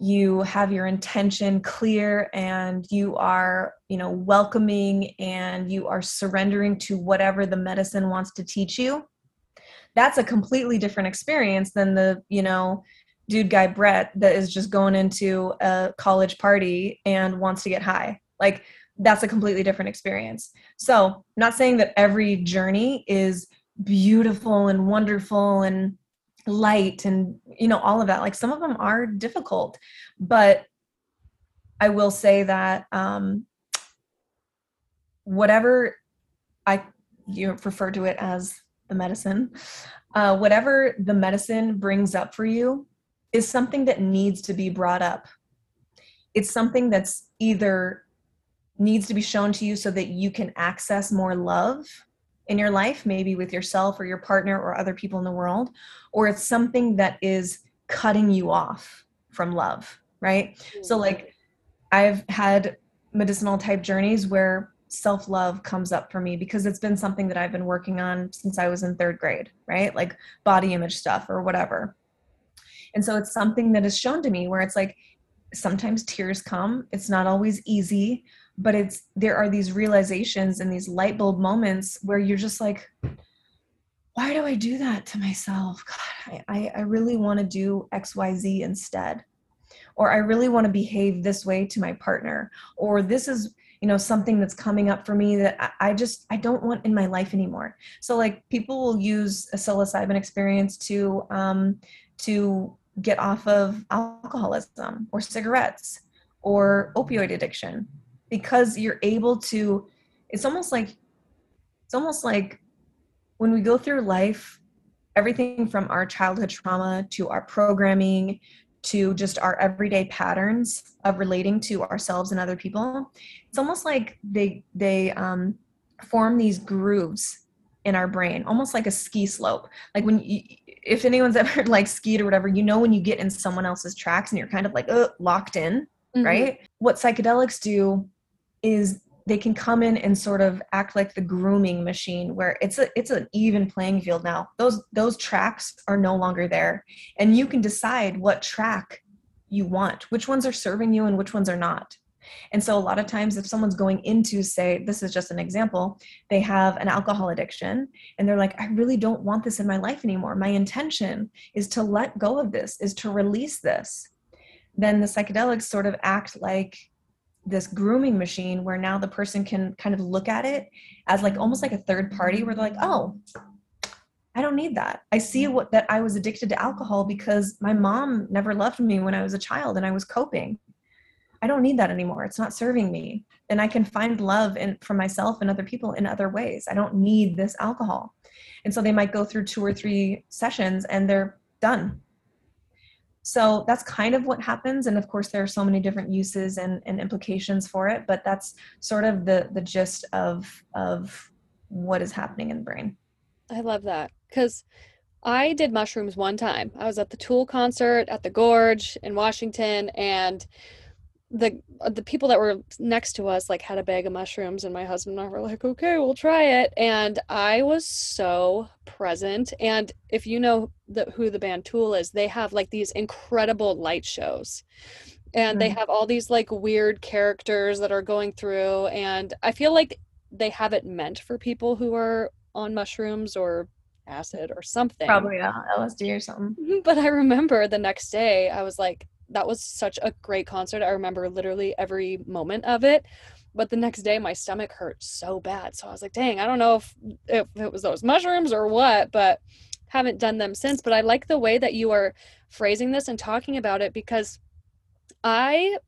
you have your intention clear and you are you know welcoming and you are surrendering to whatever the medicine wants to teach you that's a completely different experience than the you know dude guy brett that is just going into a college party and wants to get high. Like that's a completely different experience. So I'm not saying that every journey is beautiful and wonderful and light and you know all of that like some of them are difficult but i will say that um whatever i you refer to it as the medicine uh whatever the medicine brings up for you is something that needs to be brought up. It's something that's either needs to be shown to you so that you can access more love in your life, maybe with yourself or your partner or other people in the world, or it's something that is cutting you off from love, right? Mm-hmm. So, like, I've had medicinal type journeys where self love comes up for me because it's been something that I've been working on since I was in third grade, right? Like body image stuff or whatever. And so it's something that is shown to me where it's like sometimes tears come. It's not always easy, but it's there are these realizations and these light bulb moments where you're just like why do i do that to myself? God i, I really want to do xyz instead. Or i really want to behave this way to my partner. Or this is you know something that's coming up for me that I, just i don't want in my life anymore. So like people will use a psilocybin experience to um to get off of alcoholism or cigarettes or opioid addiction because you're able to it's almost like it's almost like when we go through life everything from our childhood trauma to our programming to just our everyday patterns of relating to ourselves and other people it's almost like they they um, form these grooves in our brain, almost like a ski slope. Like when you, if anyone's ever like skied or whatever, you know when you get in someone else's tracks and you're kind of like uh, locked in, mm-hmm. right? What psychedelics do is they can come in and sort of act like the grooming machine where it's a it's an even playing field now. Those those tracks are no longer there. And you can decide what track you want which ones are serving you and which ones are not. And so a lot of times if someone's going into say this is just an example they have an alcohol addiction and they're like i really don't want this in my life anymore. My intention is to let go of this is to release this. Then the psychedelics sort of act like this grooming machine where now the person can kind of look at it as like almost like a third party where they're like oh i don't need that. I see what that i was addicted to alcohol because my mom never loved me when i was a child and i was coping. I don't need that anymore. It's not serving me. And i can find love in for myself and other people in other ways. I don't need this alcohol. And so they might go through two or three sessions and they're done so that's kind of what happens. And of course there are so many different uses and, and implications for it but that's sort of the the gist of of what is happening in the brain. I love that. Because i did mushrooms one time. I was at the tool concert at the gorge in washington and the the people that were next to us like had a bag of mushrooms and my husband and I were like okay we'll try it. And I was so present. And if you know the, who the band Tool is they have like these incredible light shows. And mm-hmm. they have all these like weird characters that are going through. And I feel like they have it meant for people who are on mushrooms or acid or something. Probably yeah LSD or something. But I remember the next day I was like that was such a great concert. I remember literally every moment of it. But the next day, my stomach hurt so bad. So I was like, dang, I don't know if, if it was those mushrooms or what, but haven't done them since. But I like the way that you are phrasing this and talking about it because I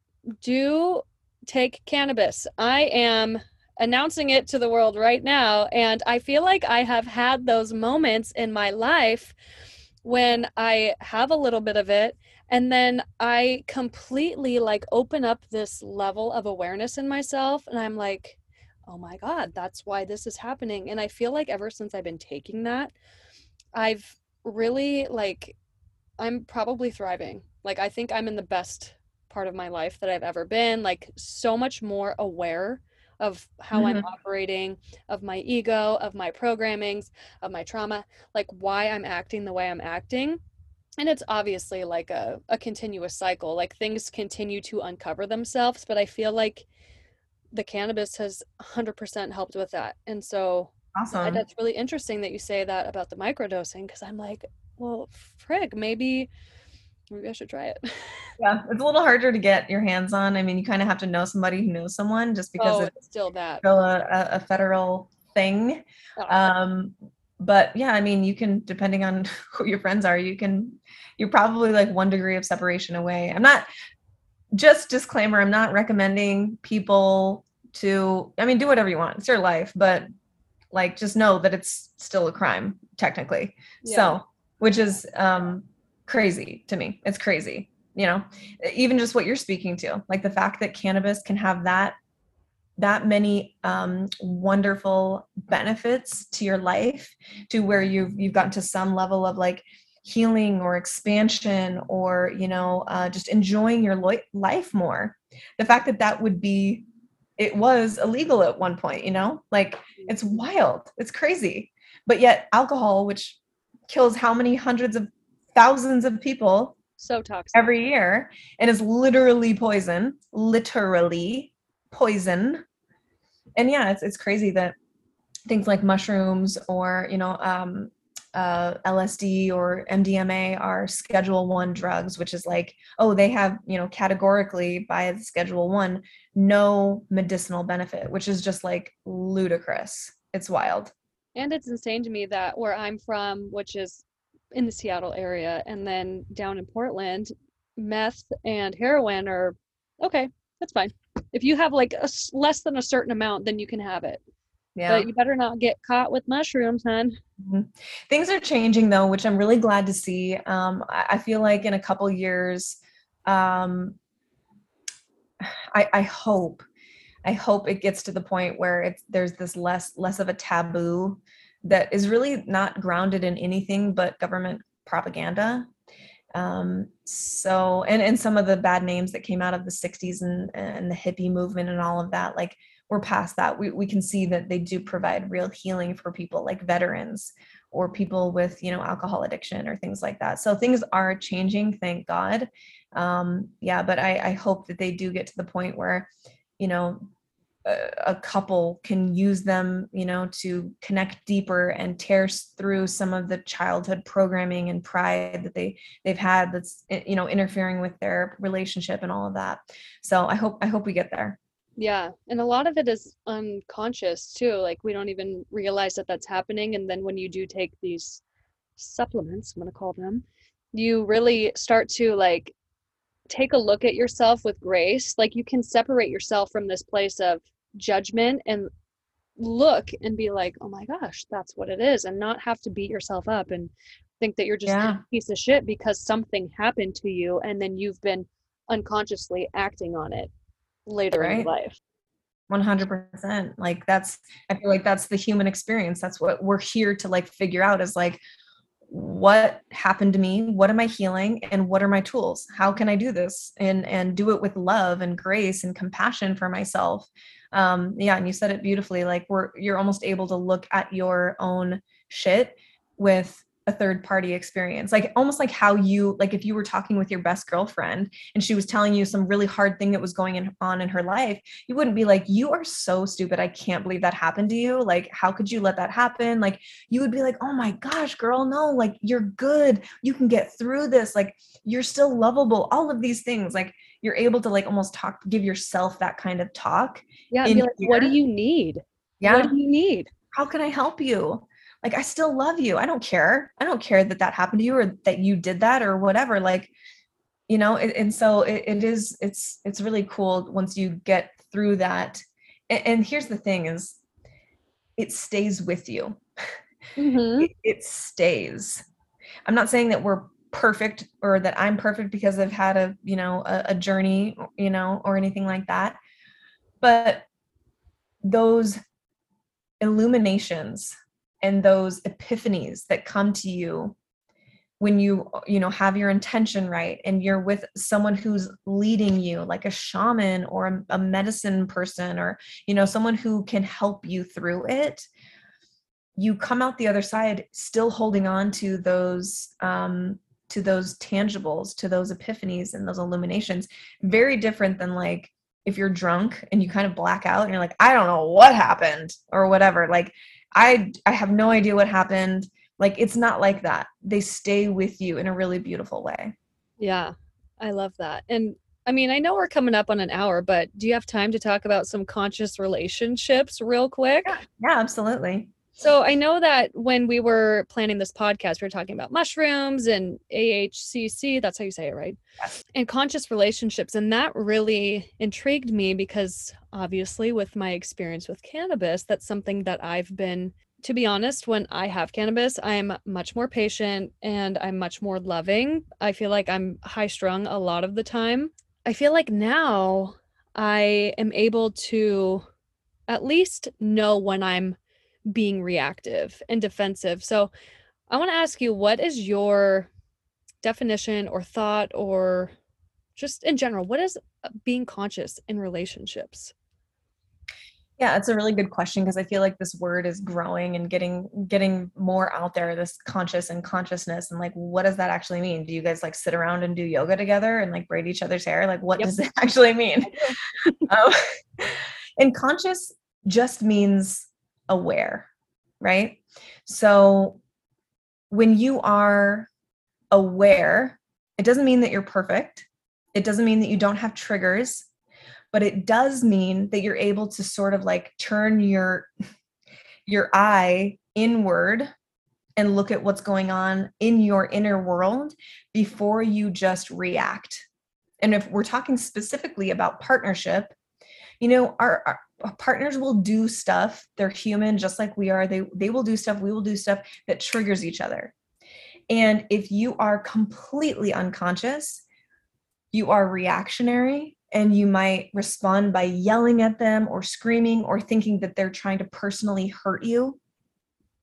do take cannabis. I am announcing it to the world right now. And I feel like I have had those moments in my life when I have a little bit of it and then i completely like open up this level of awareness in myself and i'm like oh my god that's why this is happening. And i feel like ever since i've been taking that i've really like i'm probably thriving. Like i think i'm in the best part of my life that i've ever been like so much more aware of how mm-hmm. I'm operating, of my ego, of my programmings, of my trauma, like why I'm acting the way I'm acting and it's obviously like a, a continuous cycle like things continue to uncover themselves but i feel like the cannabis has 100% helped with that and so awesome. that's really interesting that you say that about the microdosing because i'm like well frig maybe maybe i should try it yeah it's a little harder to get your hands on i mean you kind of have to know somebody who knows someone just because oh, it's still that still a, a federal thing oh. um but yeah i mean you can depending on who your friends are you can you're probably like one degree of separation away. I'm not just disclaimer i'm not recommending people to i mean do whatever you want it's your life but like just know that it's still a crime technically. Yeah. so which is um crazy to me. It's crazy you know? Even just what you're speaking to like the fact that cannabis can have that that many um, wonderful benefits to your life to where you've you've gotten to some level of like healing or expansion or you know uh, just enjoying your lo- life more. The fact that that would be it was illegal at one point you know? Like it's wild. It's crazy. But yet alcohol which kills how many hundreds of thousands of people so toxic. every year and is literally poison literally poison. And yeah, it's it's crazy that things like mushrooms or you know um, uh, LSD or MDMA are Schedule One drugs, which is like oh they have you know categorically by Schedule One no medicinal benefit, which is just like ludicrous. It's wild. And it's insane to me that where I'm from, which is in the Seattle area, and then down in Portland, meth and heroin are okay. That's fine if you have like a, less than a certain amount, then you can have it. Yeah. But you better not get caught with mushrooms, hon. Mm-hmm. Things are changing though, which I'm really glad to see. Um, I, I feel like in a couple years, um, I, I hope, I hope it gets to the point where it's there's this less less of a taboo that is really not grounded in anything but government propaganda um, so and and some of the bad names that came out of the 60s and and the hippie movement and all of that like we're past that we, we can see that they do provide real healing for people like veterans or people with you know alcohol addiction or things like that. So things are changing thank god. Um yeah but i i hope that they do get to the point where you know a, couple can use them you know to connect deeper and tear through some of the childhood programming and pride that they they've had that's eh, you know interfering with their relationship and all of that. So i hope i hope we get there yeah and a lot of it is unconscious too like we don't even realize that that's happening and then when you do take these supplements i'm going to call them you really start to like take a look at yourself with grace like you can separate yourself from this place of judgment and look and be like oh my gosh that's what it is and not have to beat yourself up and think that you're just yeah. a piece of shit because something happened to you and then you've been unconsciously acting on it later right. in life 100% like that's i feel like that's the human experience. That's what we're here to like figure out is like what happened to me? What am i healing? And what are my tools? How can i do this? And and do it with love and grace and compassion for myself. Um yeah and you said it beautifully. Like we're you're almost able to look at your own shit with a third party experience. Like almost like how you like if you were talking with your best girlfriend and she was telling you some really hard thing that was going in, on in her life you wouldn't be like you are so stupid. I can't believe that happened to you. Like how could you let that happen? Like you would be like oh my gosh girl no like you're good. You can get through this. Like you're still lovable. All of these things. Like you're able to like almost talk give yourself that kind of talk yeah like, what do you need? Yeah. what do you need? How can i help you like i still love you. I don't care. I don't care that that happened to you or that you did that or whatever like you know it, and so it, it is it's it's really cool once you get through that. And, and here's the thing is it stays with you. Mm-hmm. it, it stays. I'm not saying that we're perfect or that i'm perfect because i've had a you know a, a journey you know or anything like that but those illuminations and those epiphanies that come to you when you you know have your intention right and you're with someone who's leading you like a shaman or a, a, medicine person or you know someone who can help you through it you come out the other side still holding on to those um to those tangibles to those epiphanies and those illuminations. Very different than like if you're drunk and you kind of black out and you're like i don't know what happened or whatever. Like I I have no idea what happened. Like it's not like that. They stay with you in a really beautiful way. Yeah. I love that. And I mean, I know we're coming up on an hour, but do you have time to talk about some conscious relationships real quick? Yeah, yeah absolutely. So I know that when we were planning this podcast, we were talking about mushrooms and AHCC. That's how you say it, right? Yes. And conscious relationships. And that really intrigued me because obviously, with my experience with cannabis, that's something that I've been, to be honest, when I have cannabis, I'm much more patient and I'm much more loving. I feel like I'm high strung a lot of the time. I feel like now I am able to at least know when I'm being reactive and defensive. So I want to ask you what is your definition or thought or just in general what is uh, being conscious in relationships? Yeah, it's a really good question because I feel like this word is growing and getting getting more out there this conscious and consciousness and like what does that actually mean? Do you guys like sit around and do yoga together and like braid each other's hair? Like what yep. does it actually mean? um, and conscious just means aware, right? So when you are aware, it doesn't mean that you're perfect. It doesn't mean that you don't have triggers, but it does mean that you're able to sort of like turn your your eye inward and look at what's going on in your inner world before you just react. And if we're talking specifically about partnership, you know, our, our partners will do stuff. They're human just like we are. They they will do stuff. We will do stuff that triggers each other. And if you are completely unconscious you are reactionary and you might respond by yelling at them or screaming or thinking that they're trying to personally hurt you.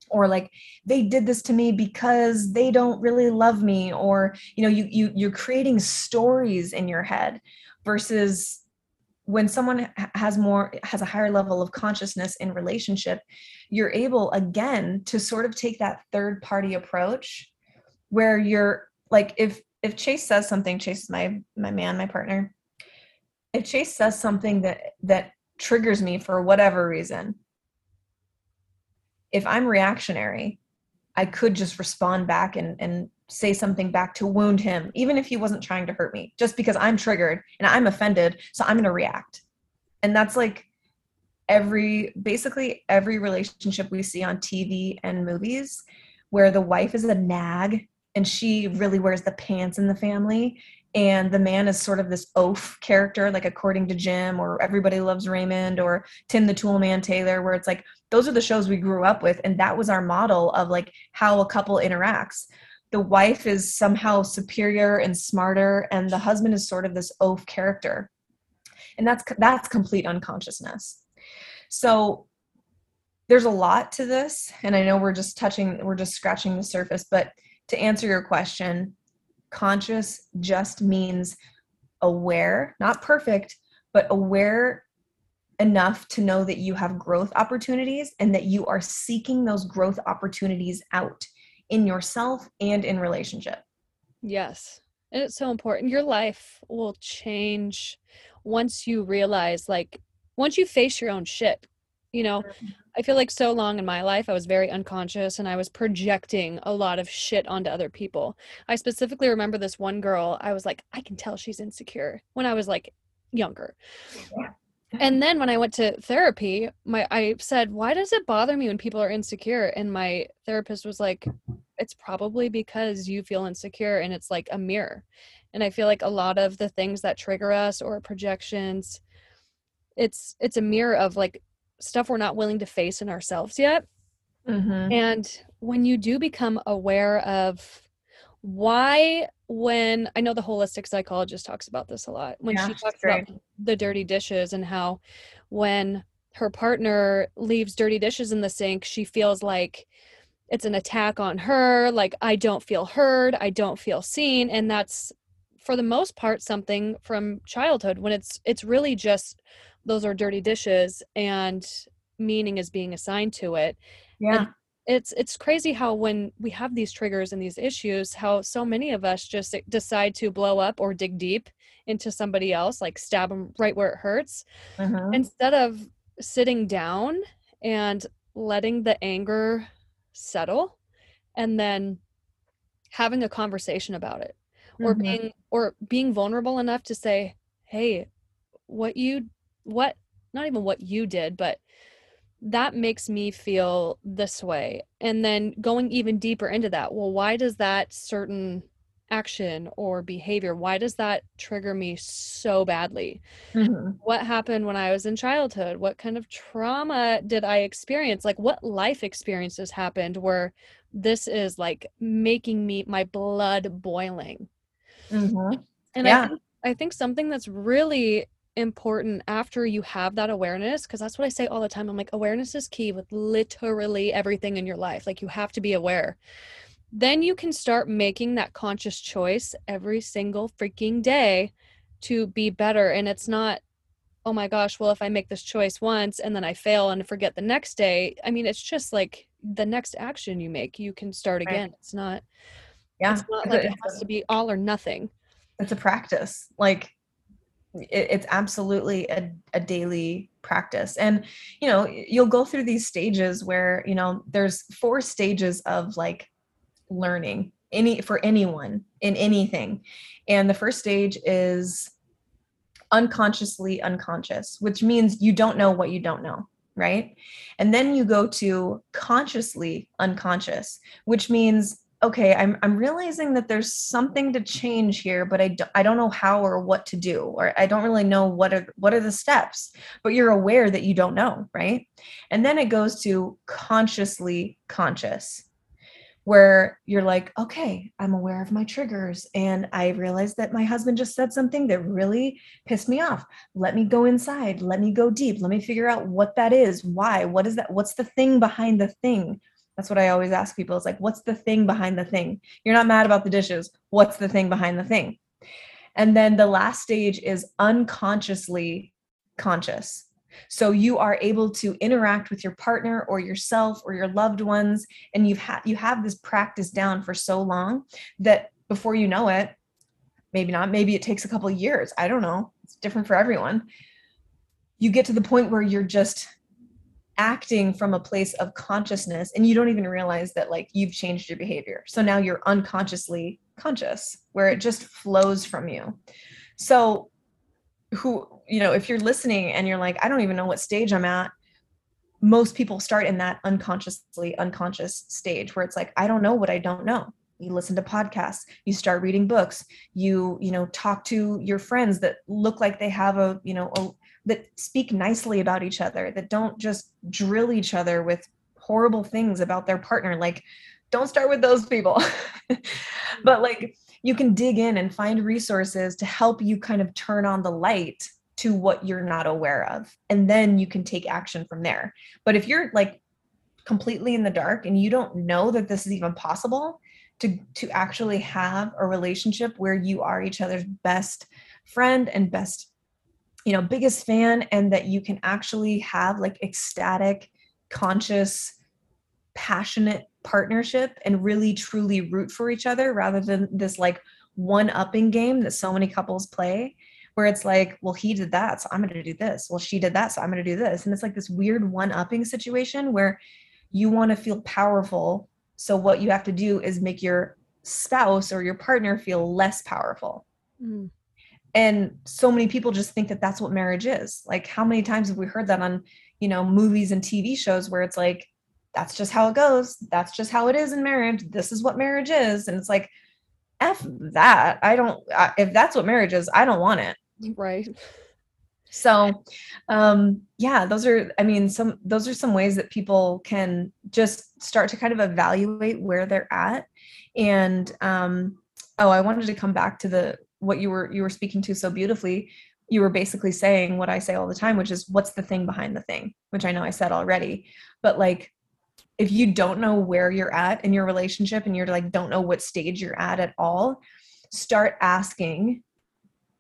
Or like they did this to me because they don't really love me or you know you you you're creating stories in your head versus when someone has more has a higher level of consciousness in relationship you're able again to sort of take that third party approach where you're like if if chase says something chase is my my man my partner. If chase says something that that triggers me for whatever reason if I'm reactionary, I could just respond back and, and say something back to wound him, even if he wasn't trying to hurt me, just because I'm triggered and I'm offended. So I'm going to react. And that's like every, basically every relationship we see on TV and movies where the wife is a nag and she really wears the pants in the family and the man is sort of this oaf character like according to jim or everybody loves raymond or tim the toolman taylor where it's like those are the shows we grew up with and that was our model of like how a couple interacts the wife is somehow superior and smarter and the husband is sort of this oaf character. And that's that's complete unconsciousness. So there's a lot to this and i know we're just touching we're just scratching the surface but to answer your question conscious just means aware, not perfect, but aware enough to know that you have growth opportunities and that you are seeking those growth opportunities out in yourself and in relationship. Yes. And it's so important. Your life will change once you realize, like, once you face your own shit. You know. I feel like so long in my life, I was very unconscious and I was projecting a lot of shit onto other people. I specifically remember this one girl, I was like, I can tell she's insecure when I was like younger. Yeah. And then when I went to therapy, my I said, "Why does it bother me when people are insecure?" And my therapist was like, "It's probably because you feel insecure and it's like a mirror." And I feel like a lot of the things that trigger us or projections it's it's a mirror of like stuff we're not willing to face in ourselves yet. Mm-hmm. And when you do become aware of why, when I know the holistic psychologist talks about this a lot, when yeah, she talks about the dirty dishes and how when her partner leaves dirty dishes in the sink, she feels like it's an attack on her, like I don't feel heard, I don't feel seen. And that's for the most part something from childhood when it's it's really just those are dirty dishes and meaning is being assigned to it yeah and it's it's crazy how when we have these triggers and these issues how so many of us just decide to blow up or dig deep into somebody else like stab them right where it hurts uh-huh. instead of sitting down and letting the anger settle and then having a conversation about it or mm-hmm. being or being vulnerable enough to say hey what you what not even what you did but that makes me feel this way and then going even deeper into that well why does that certain action or behavior why does that trigger me so badly mm-hmm. what happened when i was in childhood what kind of trauma did i experience like what life experiences happened where this is like making me my blood boiling mm-hmm. and yeah. I, think, I think something that's really important after you have that awareness because that's what I say all the time. I'm like, awareness is key with literally everything in your life. Like, you have to be aware. Then you can start making that conscious choice every single freaking day to be better. And it's not, oh my gosh, well, if I make this choice once and then I fail and forget the next day, I mean, it's just like the next action you make, you can start again. Right. It's not, yeah, it's not like it has to be all or nothing. It's a practice. Like, it, it's absolutely a, a daily practice. And you know you'll go through these stages where you know there's four stages of like learning any for anyone in anything. And the first stage is unconsciously unconscious which means you don't know what you don't know right? And then you go to consciously unconscious which means okay i'm i'm realizing that there's something to change here but i don't, I don't know how or what to do or i don't really know what are what are the steps but you're aware that you don't know right? And then it goes to consciously conscious where you're like okay i'm aware of my triggers and i realized that my husband just said something that really pissed me off. Let me go inside let me go deep let me figure out what that is why what is that what's the thing behind the thing That's what I always ask people. It's like, what's the thing behind the thing? You're not mad about the dishes. What's the thing behind the thing? And then the last stage is unconsciously conscious. So you are able to interact with your partner or yourself or your loved ones and you've had you have this practice down for so long that before you know it, maybe not, maybe it takes a couple years. I don't know. It's different for everyone. You get to the point where you're just acting from a place of consciousness and you don't even realize that like you've changed your behavior. So now you're unconsciously conscious where it just flows from you. So who, you know, if you're listening and you're like I don't even know what stage I'm at, most people start in that unconsciously unconscious stage where it's like I don't know what I don't know. You listen to podcasts, you start reading books, you, you know, talk to your friends that look like they have a, you know, a that speak nicely about each other, that don't just drill each other with horrible things about their partner. Like, don't start with those people. but like, you can dig in and find resources to help you kind of turn on the light to what you're not aware of. And then you can take action from there. But if you're like completely in the dark and you don't know that this is even possible, to to actually have a relationship where you are each other's best friend and best you know biggest fan and that you can actually have like ecstatic conscious passionate partnership and really truly root for each other rather than this like one upping game that so many couples play where it's like well he did that so i'm going to do this. Well she did that so i'm going to do this. And it's like this weird one upping situation where you want to feel powerful so what you have to do is make your spouse or your partner feel less powerful. Mm and so many people just think that that's what marriage is. Like how many times have we heard that on you know movies and tv shows where it's like that's just how it goes. That's just how it is in marriage. This is what marriage is. And it's like f that. I don't if that's what marriage is i don't want it. Right. So um yeah those are i mean some those are some ways that people can just start to kind of evaluate where they're at. And um oh i wanted to come back to the what you were you were speaking to so beautifully you were basically saying what i say all the time which is what's the thing behind the thing? which i know i said already. But like if you don't know where you're at in your relationship and you're like don't know what stage you're at at all start asking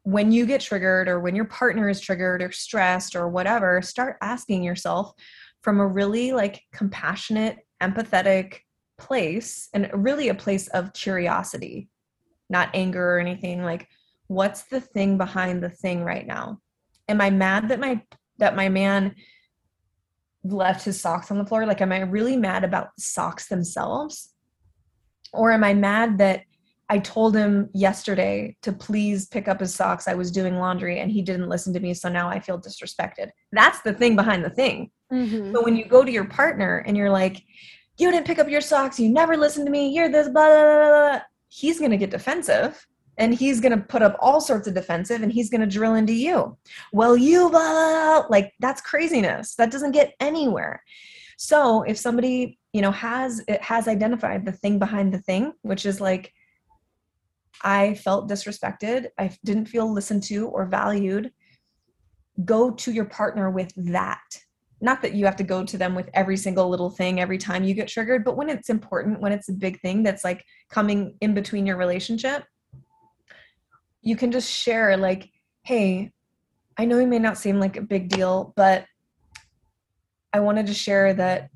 when you get triggered or when your partner is triggered or stressed or whatever start asking yourself from a really like compassionate empathetic place and really a place of curiosity not anger or anything like what's the thing behind the thing right now? Am i mad that my that my man left his socks on the floor? Like am i really mad about the socks themselves? Or am i mad that i told him yesterday to please pick up his socks? I was doing laundry and he didn't listen to me so now i feel disrespected. That's the thing behind the thing. Mm-hmm. so when you go to your partner and you're like you didn't pick up your socks. You never listened to me. You're this blah blah blah, blah he's going to get defensive and he's going to put up all sorts of defensive and he's going to drill into you. Well, you, blah, blah like that's craziness. That doesn't get anywhere. So if somebody, you know, has, it has identified the thing behind the thing, which is like, I felt disrespected. I didn't feel listened to or valued. Go to your partner with that not that you have to go to them with every single little thing every time you get triggered, but when it's important, when it's a big thing that's like coming in between your relationship, you can just share, like, hey, I know it may not seem like a big deal, but I wanted to share that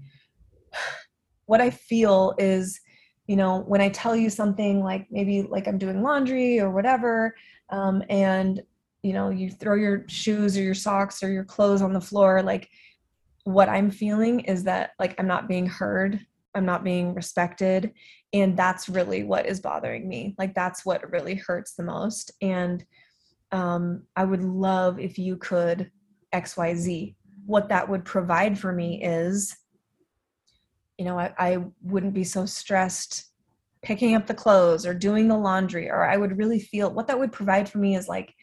what I feel is, you know, when I tell you something like maybe like I'm doing laundry or whatever, um, and you know, you throw your shoes or your socks or your clothes on the floor, like what I'm feeling is that like I'm not being heard, I'm not being respected. And that's really what is bothering me. Like that's what really hurts the most. And um, I would love if you could XYZ. What that would provide for me is, you know, I, I wouldn't be so stressed picking up the clothes or doing the laundry, or I would really feel what that would provide for me is like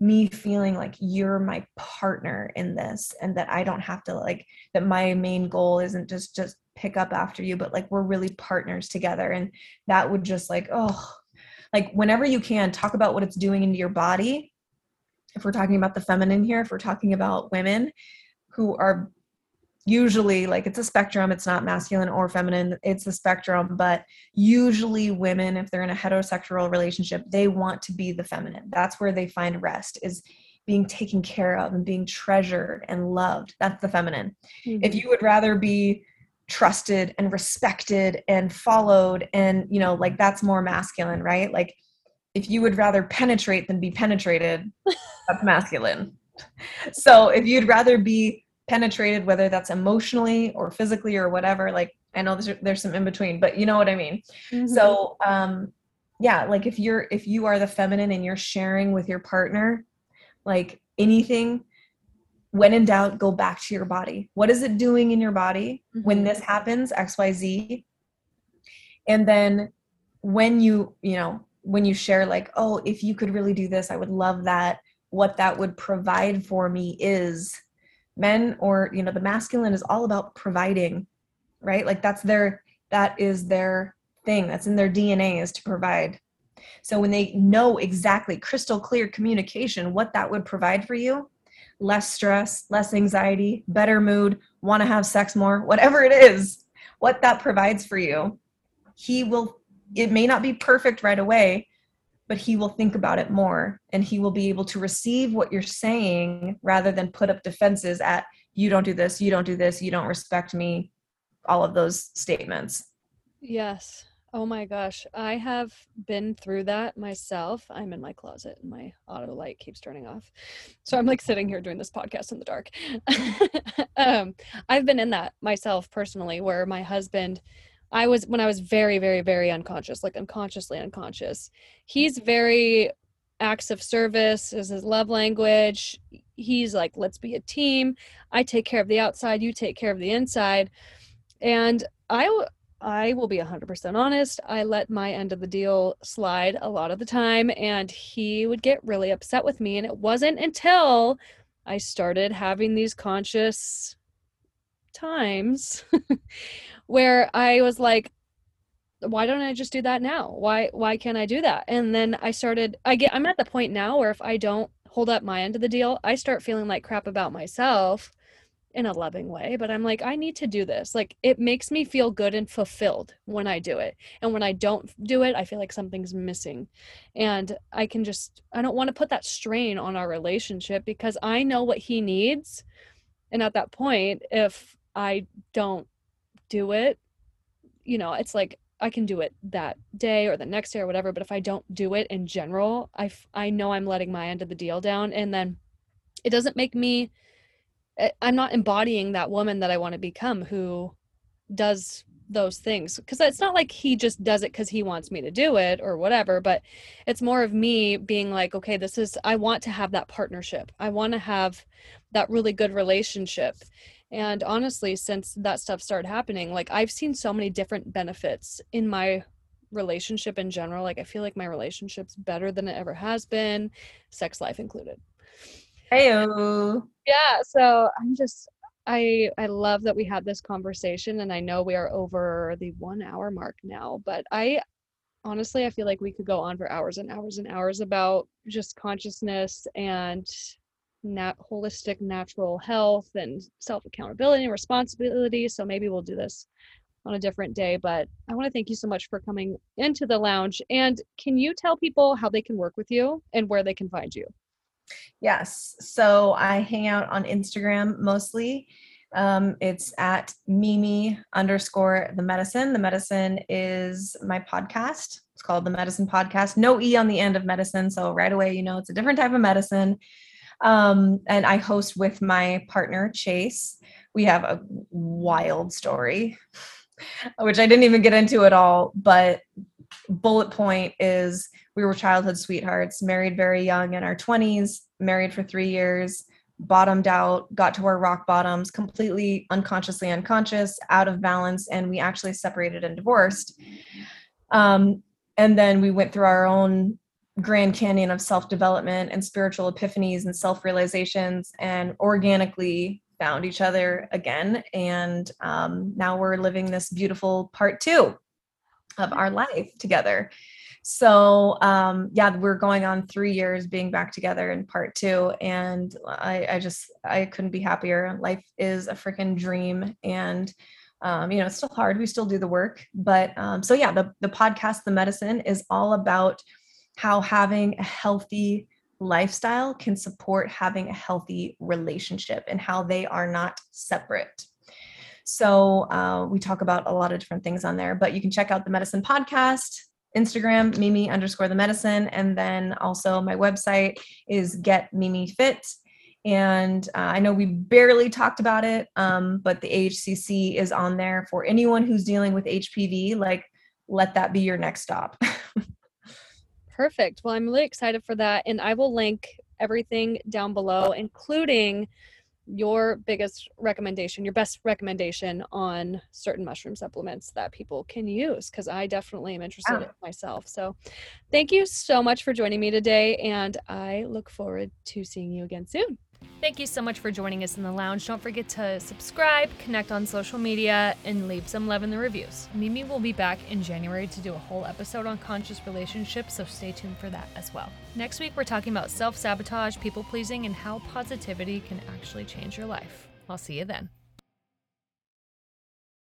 me feeling like you're my partner in this and that I don't have to like that my main goal isn't just just pick up after you but like we're really partners together. And that would just like oh like whenever you can talk about what it's doing into your body. If we're talking about the feminine here if we're talking about women who are usually like it's a spectrum it's not masculine or feminine it's a spectrum but usually women if they're in a heterosexual relationship they want to be the feminine. That's where they find rest is being taken care of and being treasured and loved. That's the feminine. Mm-hmm. if you would rather be trusted and respected and followed and you know like that's more masculine right? Like if you would rather penetrate than be penetrated that's masculine. So if you'd rather be penetrated whether that's emotionally or physically or whatever like i know there's, there's some in between but you know what i mean mm-hmm. so um yeah like if you're if you are the feminine and you're sharing with your partner like anything when in doubt go back to your body what is it doing in your body mm-hmm. when this happens xyz and then when you you know when you share like oh if you could really do this i would love that what that would provide for me is men or you know the masculine is all about providing right? Like that's their that is their thing. That's in their dna is to provide. So when they know exactly crystal clear communication what that would provide for you less stress, less anxiety, better mood, want to have sex more, whatever it is, what that provides for you, he will, it may not be perfect right away, but he will think about it more and he will be able to receive what you're saying rather than put up defenses at, you don't do this, you don't do this, you don't respect me, all of those statements. Yes. Oh my gosh, I have been through that myself. I'm in my closet and my auto light keeps turning off. So I'm like sitting here doing this podcast in the dark. um, I've been in that myself personally where my husband I was when I was very very very unconscious, like unconsciously unconscious. He's mm-hmm. very acts of service is his love language. He's like let's be a team. I take care of the outside, you take care of the inside. And I I will be 100% honest. I let my end of the deal slide a lot of the time, and he would get really upset with me. And it wasn't until I started having these conscious times where I was like, why don't I just do that now? Why why can't I do that? And then I started I get I'm at the point now where if I don't hold up my end of the deal, I start feeling like crap about myself in a loving way, but I'm like, I need to do this. Like, it makes me feel good and fulfilled when I do it. And when I don't do it, I feel like something's missing. And I can just, I don't want to put that strain on our relationship because I know what he needs. And at that point, if I don't do it, you know, it's like I can do it that day or the next day or whatever. But if I don't do it in general, I, I know I'm letting my end of the deal down. And then it doesn't make me, Eh, I'm not embodying that woman that I want to become who does those things because it's not like he just does it because he wants me to do it or whatever but it's more of me being like okay this is i want to have that partnership i want to have that really good relationship and honestly since that stuff started happening like i've seen so many different benefits in my relationship in general like i feel like my relationship's better than it ever has been sex life included Heyo. Yeah, so I'm just I I love that we had this conversation and I know we are over the 1 hour mark now, but I honestly I feel like we could go on for hours and hours and hours about just consciousness and nat- holistic natural health and self accountability and responsibility. So maybe we'll do this on a different day. But I want to thank you so much for coming into the lounge. And can you tell people how they can work with you and where they can find you? Yes. So I hang out on Instagram mostly. Um, it's at Mimi underscore the medicine. The medicine is my podcast. It's called the Medicine Podcast. No E on the end of medicine. So right away, you know, it's a different type of medicine. Um, and I host with my partner, Chase. We have a wild story, which I didn't even get into at all. But bullet point is we were childhood sweethearts, married very young in our 20s, married for three years, bottomed out, got to our rock bottoms, completely unconsciously unconscious, out of balance, and we actually separated and divorced. Um, and then we went through our own grand canyon of self development and spiritual epiphanies and self realizations and organically found each other again. And um, now we're living this beautiful part two of our life together. so um, yeah, we're going on three years being back together in part two, and I, I just I couldn't be happier. Life is a freaking dream, and um, you know it's still hard. We still do the work, but um, so yeah, the the podcast, the medicine, is all about how having a healthy lifestyle can support having a healthy relationship and how they are not separate. So uh, we talk about a lot of different things on there, but you can check out the medicine podcast, Instagram, Mimi underscore the medicine. And then also my website is Get Mimi Fit. And uh, I know we barely talked about it, um, but the AHCC is on there for anyone who's dealing with HPV. Like, let that be your next stop. Perfect. Well, I'm really excited for that. And I will link everything down below, including your biggest recommendation, your best recommendation on certain mushroom supplements that people can use because I definitely am interested yeah. in myself. So, thank you so much for joining me today, and I look forward to seeing you again soon. Thank you so much for joining us in the lounge. Don't forget to subscribe, connect on social media, and leave some love in the reviews. Mimi will be back in January to do a whole episode on conscious relationships, so stay tuned for that as well. Next week, we're talking about self sabotage, people pleasing, and how positivity can actually change your life. I'll see you then.